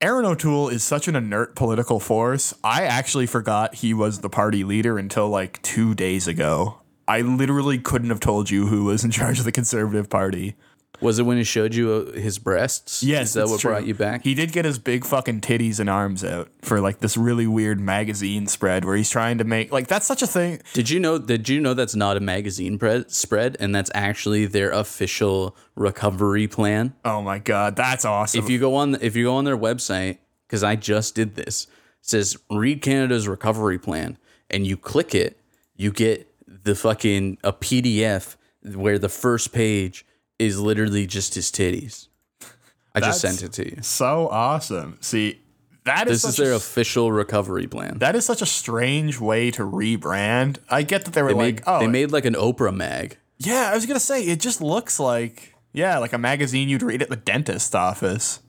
Erin O'Toole is such an inert political force. I actually forgot he was the party leader until like two days ago. I literally couldn't have told you who was in charge of the Conservative Party. Was it when he showed you uh, his breasts? Yes, is that that's what true. brought you back? He did get his big fucking titties and arms out for like this really weird magazine spread where he's trying to make like that's such a thing. Did you know? Did you know that's not a magazine pre- spread, and that's actually their official recovery plan? Oh my god, that's awesome. If you go on, if you go on their website, because I just did this, it says read Canada's recovery plan, and you click it, you get the fucking a PDF where the first page is literally just his titties. I just sent it to you. so awesome. See, that is This is their a, official recovery plan. that is such a strange way to rebrand. I get that they were They like, made, oh, they made like an Oprah mag. yeah. I was gonna say it just looks like yeah, like a magazine you'd read at the dentist office.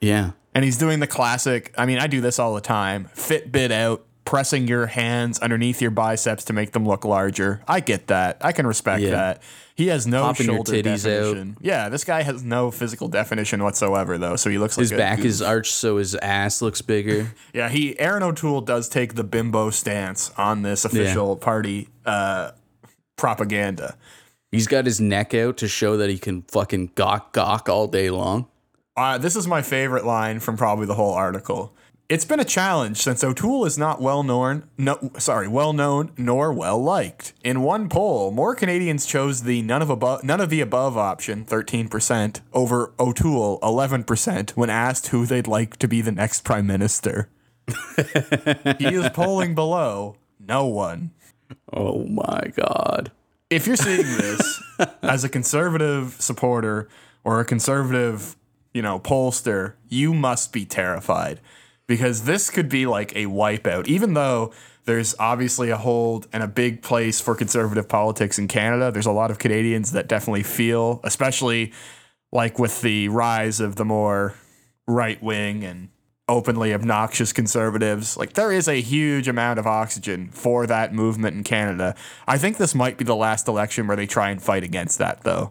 Yeah. And he's doing the classic. I mean, I do this all the time. Fitbit out, pressing your hands underneath your biceps to make them look larger. I get that. I can respect Yeah. that. He has no Popping shoulder titties out. definition. Yeah, this guy has no physical definition whatsoever, though. So he looks like His back goof. is arched so his ass looks bigger. Yeah, he Erin O'Toole does take the bimbo stance on this official party uh, propaganda. He's got his neck out to show that he can fucking gawk gawk all day long. Uh, this is my favorite line from probably the whole article. It's been a challenge since O'Toole is not well known, no, sorry, well known nor well liked. In one poll, more Canadians chose the none of above, none of the above option, 13%, over O'Toole, 11%, when asked who they'd like to be the next prime minister. he is polling below no one. Oh my god. if you're seeing this as a conservative supporter or a conservative, you know, pollster, you must be terrified because this could be like a wipeout. Even though there's obviously a hold and a big place for conservative politics in Canada, there's a lot of Canadians that definitely feel, especially like with the rise of the more right wing and openly obnoxious conservatives. Like there is a huge amount of oxygen for that movement in Canada. I think this might be the last election where they try and fight against that though.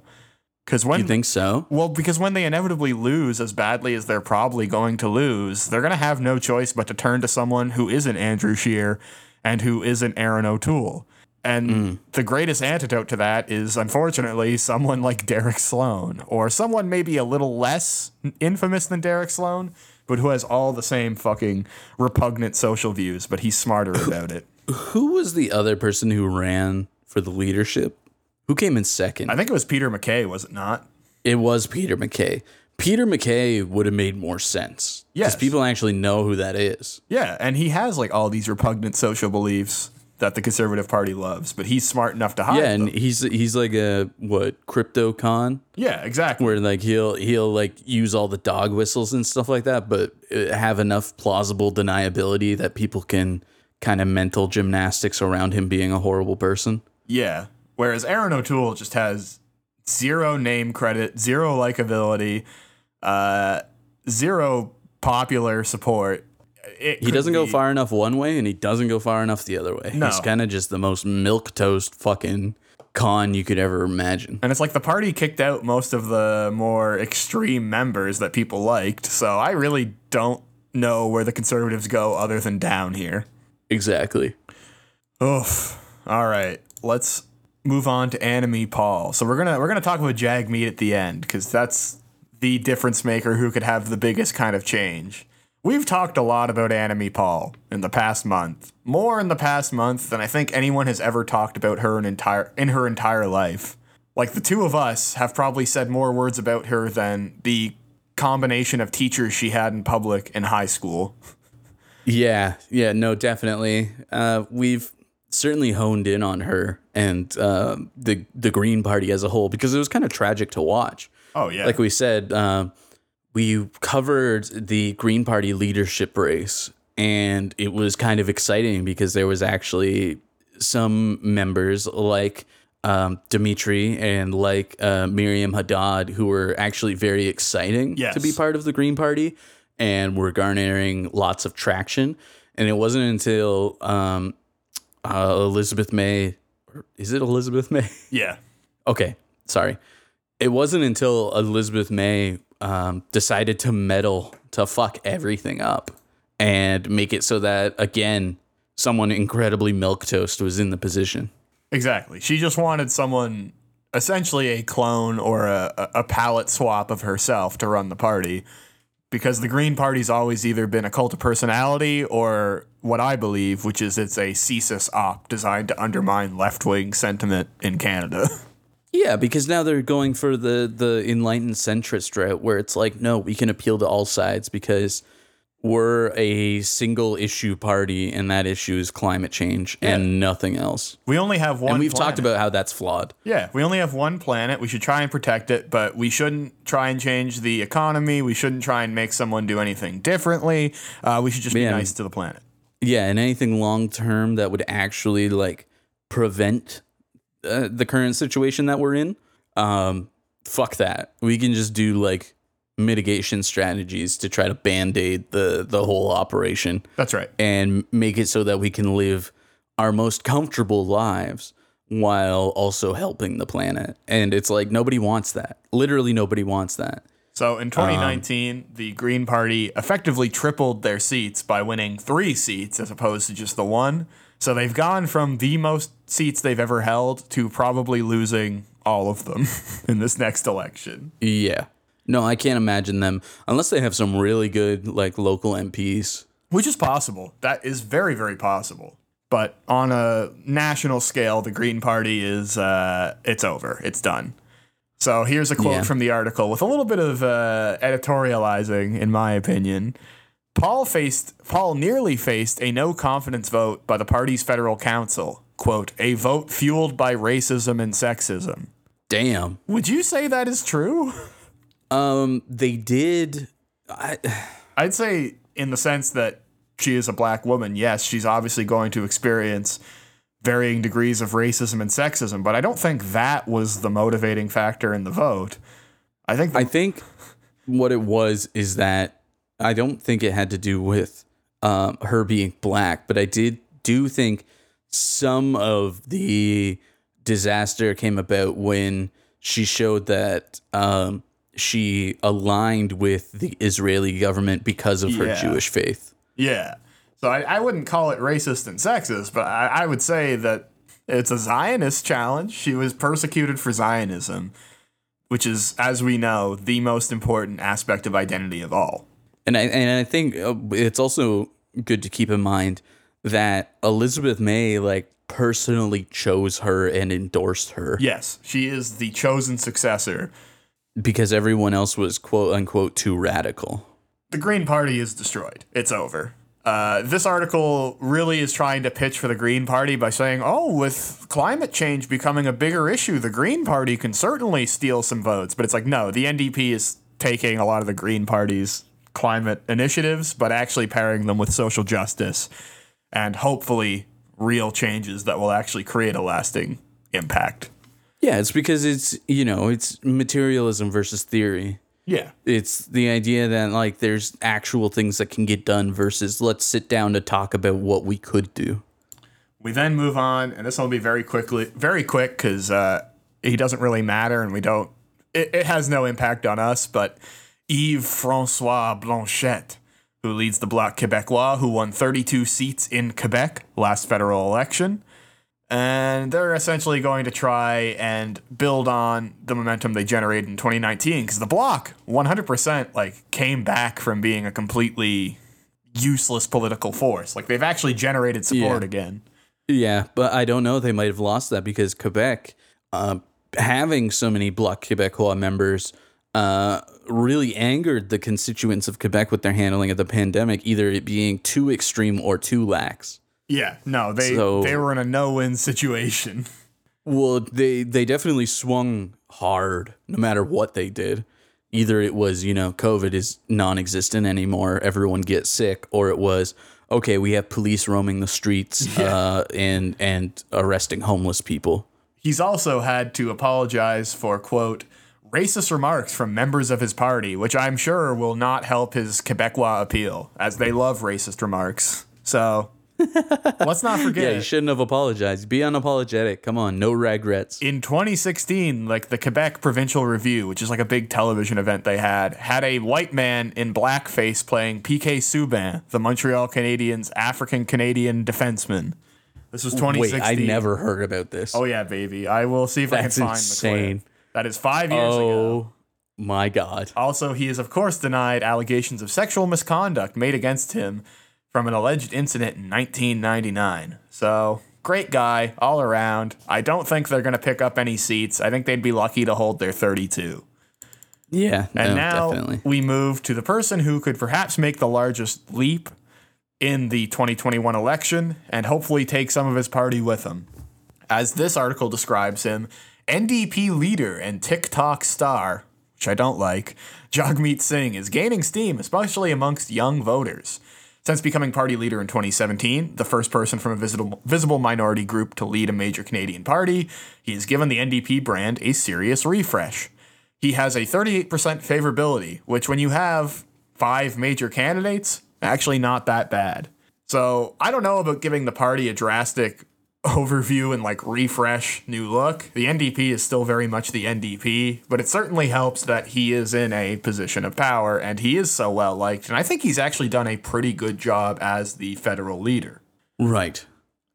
Cuz when You think so? well, because when they inevitably lose as badly as they're probably going to lose, they're going to have no choice but to turn to someone who isn't Andrew Scheer and who isn't Erin O'Toole. And hmm. the greatest antidote to that is, unfortunately, someone like Derek Sloan, or someone maybe a little less infamous than Derek Sloan, but who has all the same fucking repugnant social views, but he's smarter about it. Who was the other person who ran for the leadership? Who came in second? I think it was Peter MacKay, was it not? It was Peter MacKay. Peter MacKay would have made more sense. Yes. Because people actually know who that is. Yeah, and he has like all these repugnant social beliefs that the Conservative Party loves, but he's smart enough to hide Yeah, and them. he's he's like a what crypto con Yeah, exactly. where like he'll he'll like use all the dog whistles and stuff like that, but uh, have enough plausible deniability that people can kind of mental gymnastics around him being a horrible person. Yeah. Whereas Erin O'Toole just has zero name credit, zero likability, uh, zero popular support. It He doesn't go far enough one way and he doesn't go far enough the other way. No. He's kind of just the most milk toast fucking con you could ever imagine. And it's like the party kicked out most of the more extreme members that people liked. So I really don't know where the conservatives go other than down here. Exactly. Oof. All right. Let's move on to Annamie Paul. So we're gonna we're gonna talk about Jagmeet at the end because that's the difference maker who could have the biggest kind of change. We've talked a lot about Annamie Paul in the past month, more in the past month than I think anyone has ever talked about her in entire in her entire life. Like the two of us have probably said more words about her than the combination of teachers she had in public in high school. Yeah, yeah, no, definitely. Uh, we've certainly honed in on her and uh, the the Green Party as a whole because it was kind of tragic to watch. Oh yeah. Like we said, uh, we covered the Green Party leadership race, and it was kind of exciting because there was actually some members like um, Dimitri and like uh, Meryam Haddad who were actually very exciting Yes. to be part of the Green Party and were garnering lots of traction. And it wasn't until um, uh, Elizabeth May, is it Elizabeth May? yeah. okay, sorry. It wasn't until Elizabeth May um, decided to meddle to fuck everything up and make it so that again someone incredibly milquetoast was in the position. Exactly. She just wanted someone, essentially a clone or a, a a palette swap of herself to run the party. Because the Green Party's always either been a cult of personality or what I believe, which is it's a CSIS op designed to undermine left wing sentiment in Canada. Yeah, because now they're going for the the enlightened centrist route, where it's like, no, we can appeal to all sides because we're a single issue party, and that issue is climate change and nothing else. We only have one. And we've talked about how that's flawed. Yeah, we only have one planet. We should try and protect it, but we shouldn't try and change the economy. We shouldn't try and make someone do anything differently. Uh, we should just be Man. nice to the planet. Yeah, and anything long term that would actually like prevent uh, the current situation that we're in, um, fuck that. We can just do like mitigation strategies to try to band aid the the whole operation That's right. and make it so that we can live our most comfortable lives while also helping the planet. And it's like nobody wants that. Literally nobody wants that. So in um, 2019, the Green Party effectively tripled their seats by winning three seats as opposed to just the one. So they've gone from the most seats they've ever held to probably losing all of them in this next election. Yeah. No, I can't imagine them unless they have some really good like local MPs. Which is possible. That is very, very possible. But on a national scale, the Green Party is uh, it's over. It's done. So here's a quote Yeah. from the article with a little bit of uh, editorializing, in my opinion. Paul faced Paul nearly faced a no confidence vote by the party's federal council. Quote, a vote fueled by racism and sexism. Damn. Would you say that is true? Um they did I I'd say in the sense that she is a black woman, yes, she's obviously going to experience varying degrees of racism and sexism, but I don't think that was the motivating factor in the vote. I think the, I think what it was is that I don't think it had to do with um, her being black, but I did do think some of the disaster came about when she showed that um, she aligned with the Israeli government because of her Yeah. Jewish faith. yeah. So I, I wouldn't call it racist and sexist, but I, I would say that It's a Zionist challenge. She was persecuted for Zionism, which is, as we know, the most important aspect of identity of all. And I and I think uh, it's also good to keep in mind that Elizabeth May like personally chose her and endorsed her Yes, she is the chosen successor. Because everyone else was quote unquote too radical. The Green Party is destroyed. It's over. Uh, this article really is trying to pitch for the Green Party by saying, oh, with climate change becoming a bigger issue, the Green Party can certainly steal some votes. But it's like, no, the NDP is taking a lot of the Green Party's climate initiatives, but actually pairing them with social justice and hopefully real changes that will actually create a lasting impact. Yeah, it's because it's you know it's materialism versus theory. Yeah. It's the idea that like there's actual things that can get done versus let's sit down to talk about what we could do. We then move on, and this will be very quickly, very quick because uh, he doesn't really matter, and we don't. It, it has no impact on us. But Yves Francois Blanchet, who leads the Bloc Québécois, who won 32 seats in Quebec last federal election, and they're essentially going to try and build on the momentum they generated in 2019 because the Bloc 100% like came back from being a completely useless political force. Like they've actually generated support Yeah. again. Yeah, but I don't know. They might have lost that because Quebec, uh, having so many Bloc Québécois members, uh, really angered the constituents of Quebec with their handling of the pandemic, either it being too extreme or too lax. Yeah, no, they So- they were in a no-win situation. Well, they they definitely swung hard, no matter what they did. Either it was you know COVID is non-existent anymore, everyone gets sick, or it was okay, we have police roaming the streets uh, and and arresting homeless people. He's also had to apologize for quote racist remarks from members of his party, which I'm sure will not help his Quebecois appeal, as they love racist remarks. So let's not forget. Yeah, you shouldn't have apologized. Be unapologetic. Come on, no regrets. in 2016, like the Quebec Provincial Review, which is like a big television event they had, had a white man in blackface playing PK Subban, the Montreal Canadiens African Canadian defenseman. This was 2016. Wait, I never heard about this. Oh yeah, baby. I will see if That's I can find the insane. clip. That is five years ago. Oh my god. Also, he is of course denied allegations of sexual misconduct made against him from an alleged incident in 1999. So, great guy all around. I don't think they're going to pick up any seats. I think they'd be lucky to hold their 32. Yeah, And no, now definitely. we move to the person who could perhaps make the largest leap in the 2021 election and hopefully take some of his party with him. As this article describes him, NDP leader and TikTok star, which I don't like, Jagmeet Singh is gaining steam, especially amongst young voters. Since becoming party leader in 2017, the first person from a visible, visible minority group to lead a major Canadian party, he has given the NDP brand a serious refresh. He has a 38% favorability, which when you have five major candidates, actually not that bad. So I don't know about giving the party a drastic overview and like refresh new look. The NDP is still very much the NDP, but it certainly helps that he is in a position of power and he is so well liked. And I think he's actually done a pretty good job as the federal leader. Right.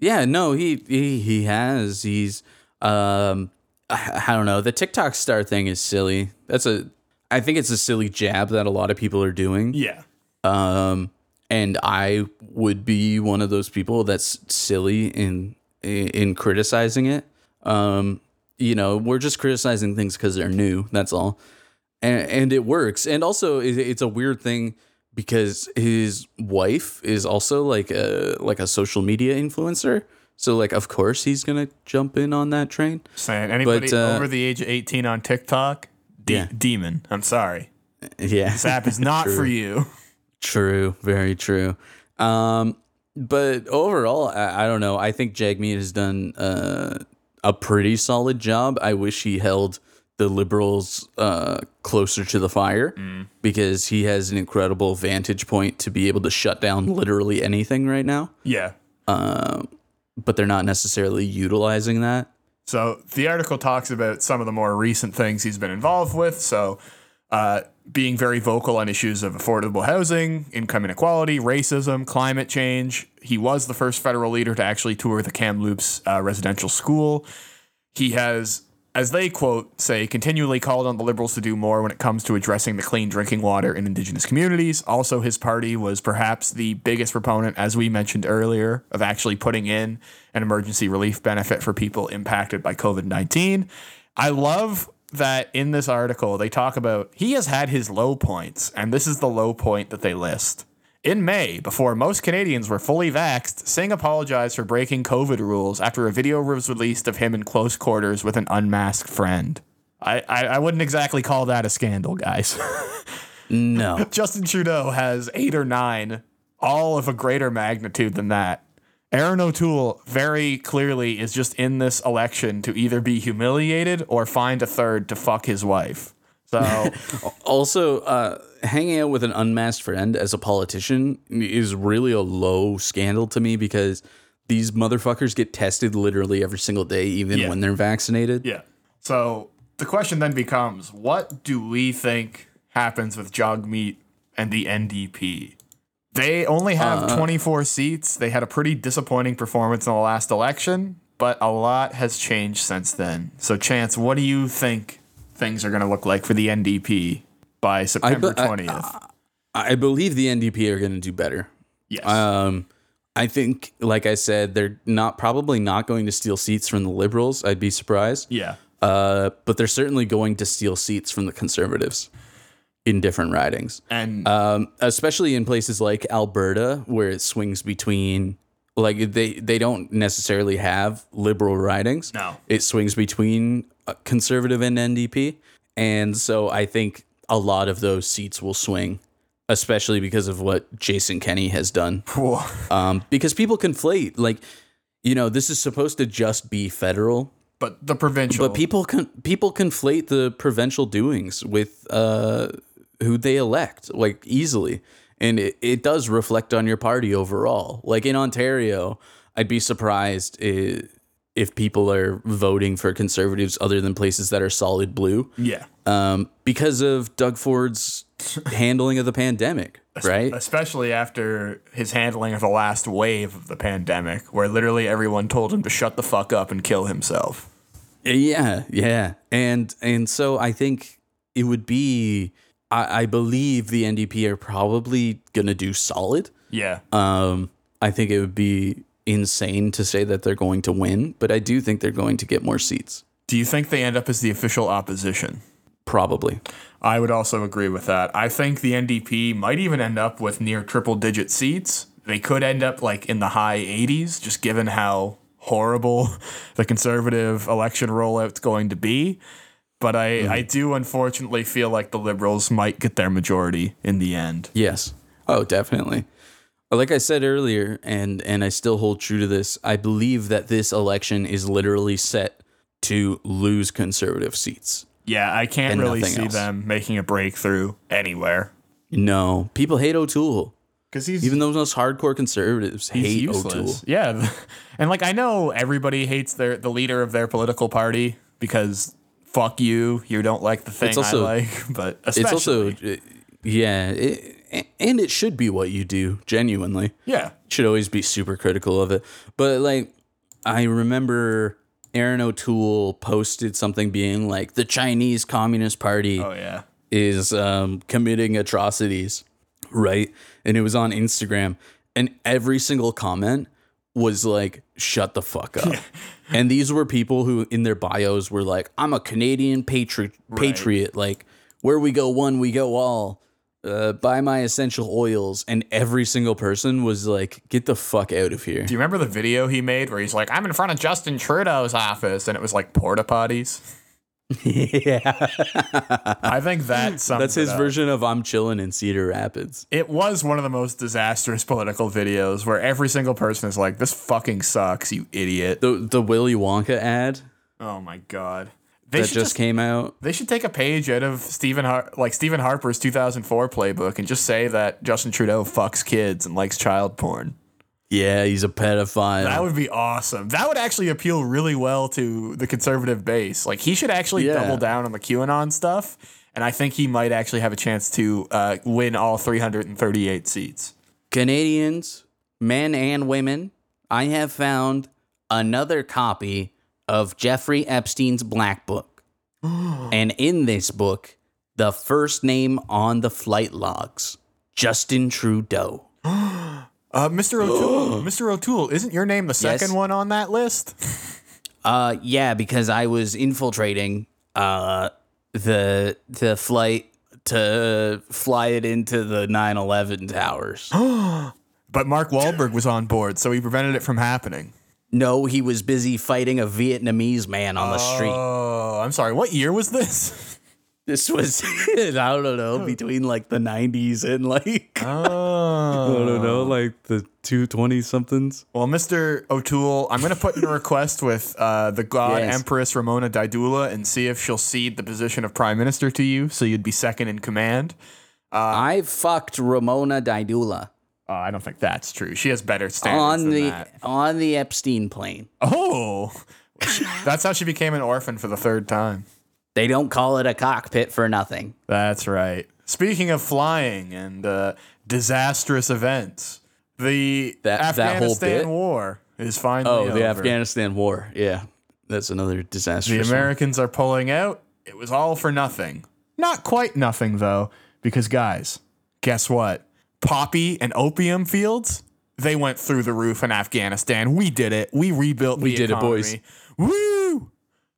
Yeah, no, he he he has. He's um I, I don't know. The TikTok star thing is silly. That's a I think it's a silly jab that a lot of people are doing. Yeah. Um and I would be one of those people that's silly in in, in criticizing it. Um you know, we're just criticizing things cuz they're new, that's all. And and it works. And also it, it's a weird thing because his wife is also like a like a social media influencer. So like of course he's going to jump in on that train. Saying anybody But, uh, over the age of 18 on TikTok, de- Yeah. demon. I'm sorry. Yeah. This app is not for you. True, very true. Um, but overall, I, I don't know. I think Jagmeet has done uh, a pretty solid job. I wish he held the liberals uh, closer to the fire because he has an incredible vantage point to be able to shut down literally anything right now. Yeah. But they're not necessarily utilizing that. So the article talks about some of the more recent things he's been involved with. So uh, being very vocal on issues of affordable housing, income inequality, racism, climate change. He was the first federal leader to actually tour the Kamloops uh, residential school. He has, as they quote, say, continually called on the liberals to do more when it comes to addressing the clean drinking water in indigenous communities. Also, his party was perhaps the biggest proponent, as we mentioned earlier, of actually putting in an emergency relief benefit for people impacted by COVID 19. I love that in this article they talk about he has had his low points, and this is the low point that they list. In May, before most Canadians were fully vaxxed, Singh apologized for breaking COVID rules after a video was released of him in close quarters with an unmasked friend. I, I, I wouldn't exactly call that a scandal, guys. No. Justin Trudeau has eight or nine, all of a greater magnitude than that. Erin O'Toole very clearly is just in this election to either be humiliated or find a third to fuck his wife. So Also, uh, hanging out with an unmasked friend as a politician is really a low scandal to me because these motherfuckers get tested literally every single day, even Yeah. when they're vaccinated. Yeah. So the question then becomes what do we think happens with Jagmeet and the NDP? They only have 24 seats. They had a pretty disappointing performance in the last election, but a lot has changed since then. So, Chance, what do you think things are going to look like for the NDP by September I- 20th? I believe the NDP are going to do better. yes. Um, I think, like I said, they're not probably not going to steal seats from the Liberals. I'd be surprised. yeah. Uh, but they're certainly going to steal seats from the Conservatives in different ridings. And um, especially in places like Alberta, where it swings between like they they don't necessarily have liberal ridings. No. it swings between uh, conservative and NDP, and so I think a lot of those seats will swing, especially because of what Jason Kenney has done. Um, because people conflate like. You know, this is supposed to just be federal, but the provincial. but people con- people conflate the provincial doings with uh, who they elect like easily, and it, it does reflect on your party overall. Like in Ontario, I'd be surprised i if people are voting for conservatives other than places that are solid blue, yeah. um, because of Doug Ford's handling of the pandemic, right? Especially after his handling of the last wave of the pandemic, where literally everyone told him to shut the fuck up and kill himself. Yeah, yeah, and and so I think it would be. I, I believe the NDP are probably gonna do solid. Yeah. Um, I think it would be insane to say that they're going to win, but I do think they're going to get more seats. Do you think they end up as the official opposition? Probably. I would also agree with that. I think the NDP might even end up with near triple digit seats. They could end up like in the high 80s, just given how horrible the conservative election rollout's going to be. But I, mm-hmm. I do unfortunately feel like the liberals might get their majority in the end. Yes. Oh, definitely. Like I said earlier, and and I still hold true to this. I believe that this election is literally set to lose conservative seats. Yeah, I can't really see else. them making a breakthrough anywhere. No, people hate O'Toole. Because he's Even those most hardcore conservatives he's hate useless. O'Toole. Yeah, and like I know everybody hates their the leader of their political party because fuck you, you don't like the thing also- I like. But especially, It's also, yeah, it, and it should be what you do. Genuinely, yeah, should always be super critical of it. But like, I remember Erin O'Toole posted something being like, "The Chinese Communist Party oh yeah, is um, committing atrocities," right? And it was on Instagram, and every single comment was like, "Shut the fuck up." And these were people who, in their bios, were like, "I'm a Canadian patriot, patriot. Like, where we go one, we go all." Uh, buy my essential oils, and every single person was like, "Get the fuck out of here." Do you remember the video he made where he's like, "I'm in front of Justin Trudeau's office," and it was like porta potties? yeah, I think that sums that's his version of "I'm chilling in Cedar Rapids." It was one of the most disastrous political videos where every single person is like, "This fucking sucks, you idiot." The the Willy Wonka ad Oh my god. They that should just came out. They should take a page out of Stephen Har- like Stephen Harper's 2004 playbook and just say that Justin Trudeau fucks kids and likes child porn. Yeah, he's a pedophile. That would be awesome. That would actually appeal really well to the conservative base. Like he should actually Yeah. double down on the QAnon stuff and I think he might actually have a chance to uh, win all 338 seats. Canadians, men and women, I have found another copy of Jeffrey Epstein's Black Book. and in this book, the first name on the flight logs Justin Trudeau. Uh, Mr. O'Toole, Mr. O'Toole, isn't your name the second Yes. one on that list? Uh, yeah, because I was infiltrating uh, the the flight to fly it into the 9/11 towers. But Mark Wahlberg was on board, so he prevented it from happening. no, he was busy fighting a Vietnamese man on the street. Oh, I'm sorry. What year was this? This was I don't know between like the 90s and like Oh. I don't know like the 220 somethings. Well, Mr. O'Toole, I'm going to put in a request with uh, the God Yes. Empress Ramona Daidula and see if she'll cede the position of Prime Minister to you so you'd be second in command. I fucked Ramona Daidula Uh, I don't think that's true. She has better standards on than the that. on the Epstein plane. Oh, that's how she became an orphan for the third time. They don't call it a cockpit for nothing. That's right. Speaking of flying and uh, disastrous events, the That- that whole Afghanistan bit? war is finally Oh, the over. Afghanistan war. Yeah. That's another disaster. The Americans are pulling out. It was all for nothing. Not quite nothing, though, because, guys, guess what? Poppy and opium fields, they went through the roof in Afghanistan. We did it. We rebuilt We the did it, boys. Woo!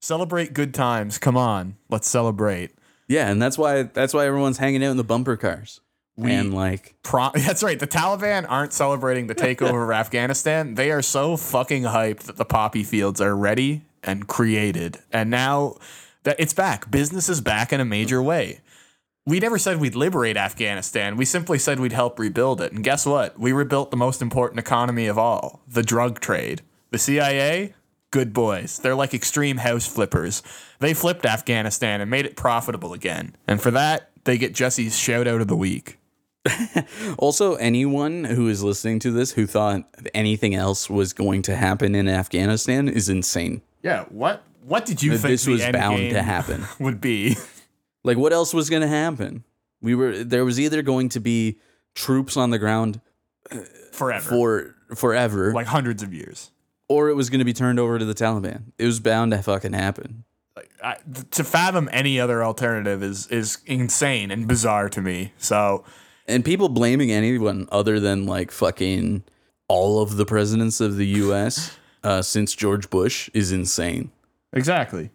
Celebrate good times. Come on. Let's celebrate. Yeah, and that's why that's why everyone's hanging out in the bumper cars. We, and like Pro- That's right. The Taliban aren't celebrating the takeover of Afghanistan. They are so fucking hyped that the poppy fields are ready and created. And now that it's back, business is back in a major way. We never said we'd liberate Afghanistan. We simply said we'd help rebuild it. And guess what? We rebuilt the most important economy of all the drug trade. The CIA, good boys. They're like extreme house flippers. They flipped Afghanistan and made it profitable again. And for that, they get Jesse's shout out of the week. also anyone who is listening to this who thought anything else was going to happen in Afghanistan is insane. Yeah, what what did you That think this was bound to happen. would be? Like what else was going to happen? We were there was either going to be troops on the ground uh, Forever. for forever like hundreds of years. Or it was going to be turned over to the Taliban. It was bound to fucking happen. Like I, to fathom any other alternative is is insane and bizarre to me. So And people blaming anyone other than like fucking all of the presidents of the US uh, since George Bush is insane. exactly.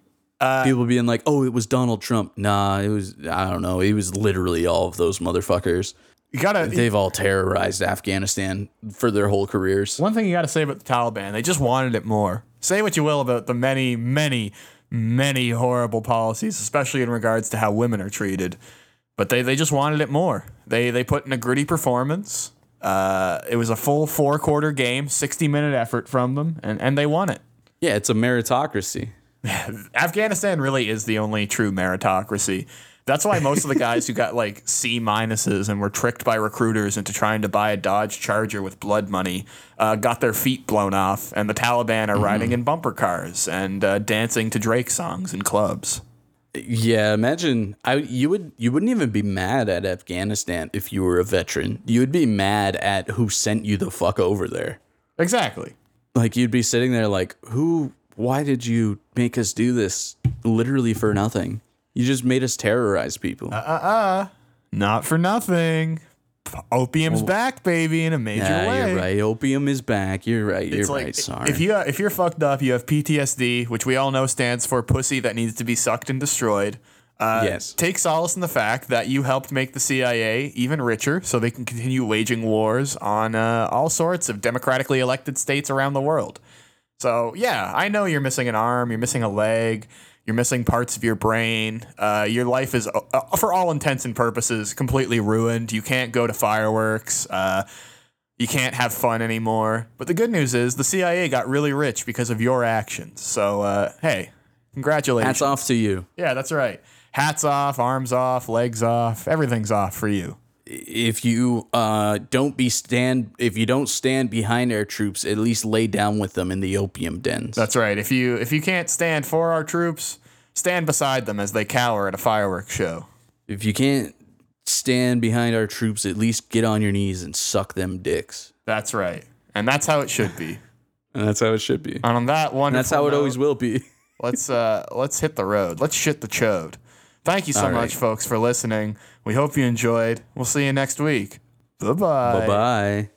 People being like, "Oh, it was Donald Trump." Nah, it was I don't know. It was literally all of those motherfuckers. You gotta. They've all terrorized Afghanistan for their whole careers. one thing you gotta say about the Taliban, they just wanted it more. Say what you will about the many, many, many horrible policies, especially in regards to how women are treated, but they they just wanted it more. They they put in a gritty performance. Uh, it was a full four quarter game, sixty minute effort from them, and and they won it. Yeah, it's a meritocracy. Afghanistan really is the only true meritocracy. That's why most of the guys who got like C minuses and were tricked by recruiters into trying to buy a Dodge Charger with blood money uh, got their feet blown off, and the Taliban are riding in bumper cars and uh, dancing to Drake songs in clubs. Yeah, imagine I you would you wouldn't even be mad at Afghanistan if you were a veteran. You would be mad at who sent you the fuck over there. Exactly. Like you'd be sitting there like, "Who why did you make us do this literally for nothing? You just made us terrorize people." Uh uh uh. Not for nothing. Opium's back, baby, in a major yeah, way. you're right. Opium is back. You're right. You're It's like right. Sorry. if you if you're fucked up, you have PTSD, which we all know stands for pussy that needs to be sucked and destroyed. Uh, Yes. Take solace in the fact that you helped make the CIA even richer, so they can continue waging wars on uh, all sorts of democratically elected states around the world. So yeah, I know you're missing an arm, you're missing a leg, you're missing parts of your brain. Uh, your life is, uh, for all intents and purposes, completely ruined. You can't go to fireworks. Uh, you can't have fun anymore. But the good news is the CIA got really rich because of your actions. So uh, hey, congratulations. Hats off to you. Yeah, that's right. Hats off, arms off, legs off, everything's off for you. If you uh, don't be stand, if you don't stand behind our troops, at least lay down with them in the opium dens. That's right. If you if you can't stand for our troops, stand beside them as they cower at a fireworks show. if you can't stand behind our troops, at least get on your knees and suck them dicks. That's right. And that's how it should be. And that's how it should be. And on that wonderful And that's how it note, always will be. let's uh let's hit the road. Let's shit the chode. Thank you so All right. much, folks, for listening. We hope you enjoyed. We'll see you next week. Bye bye. Bye bye.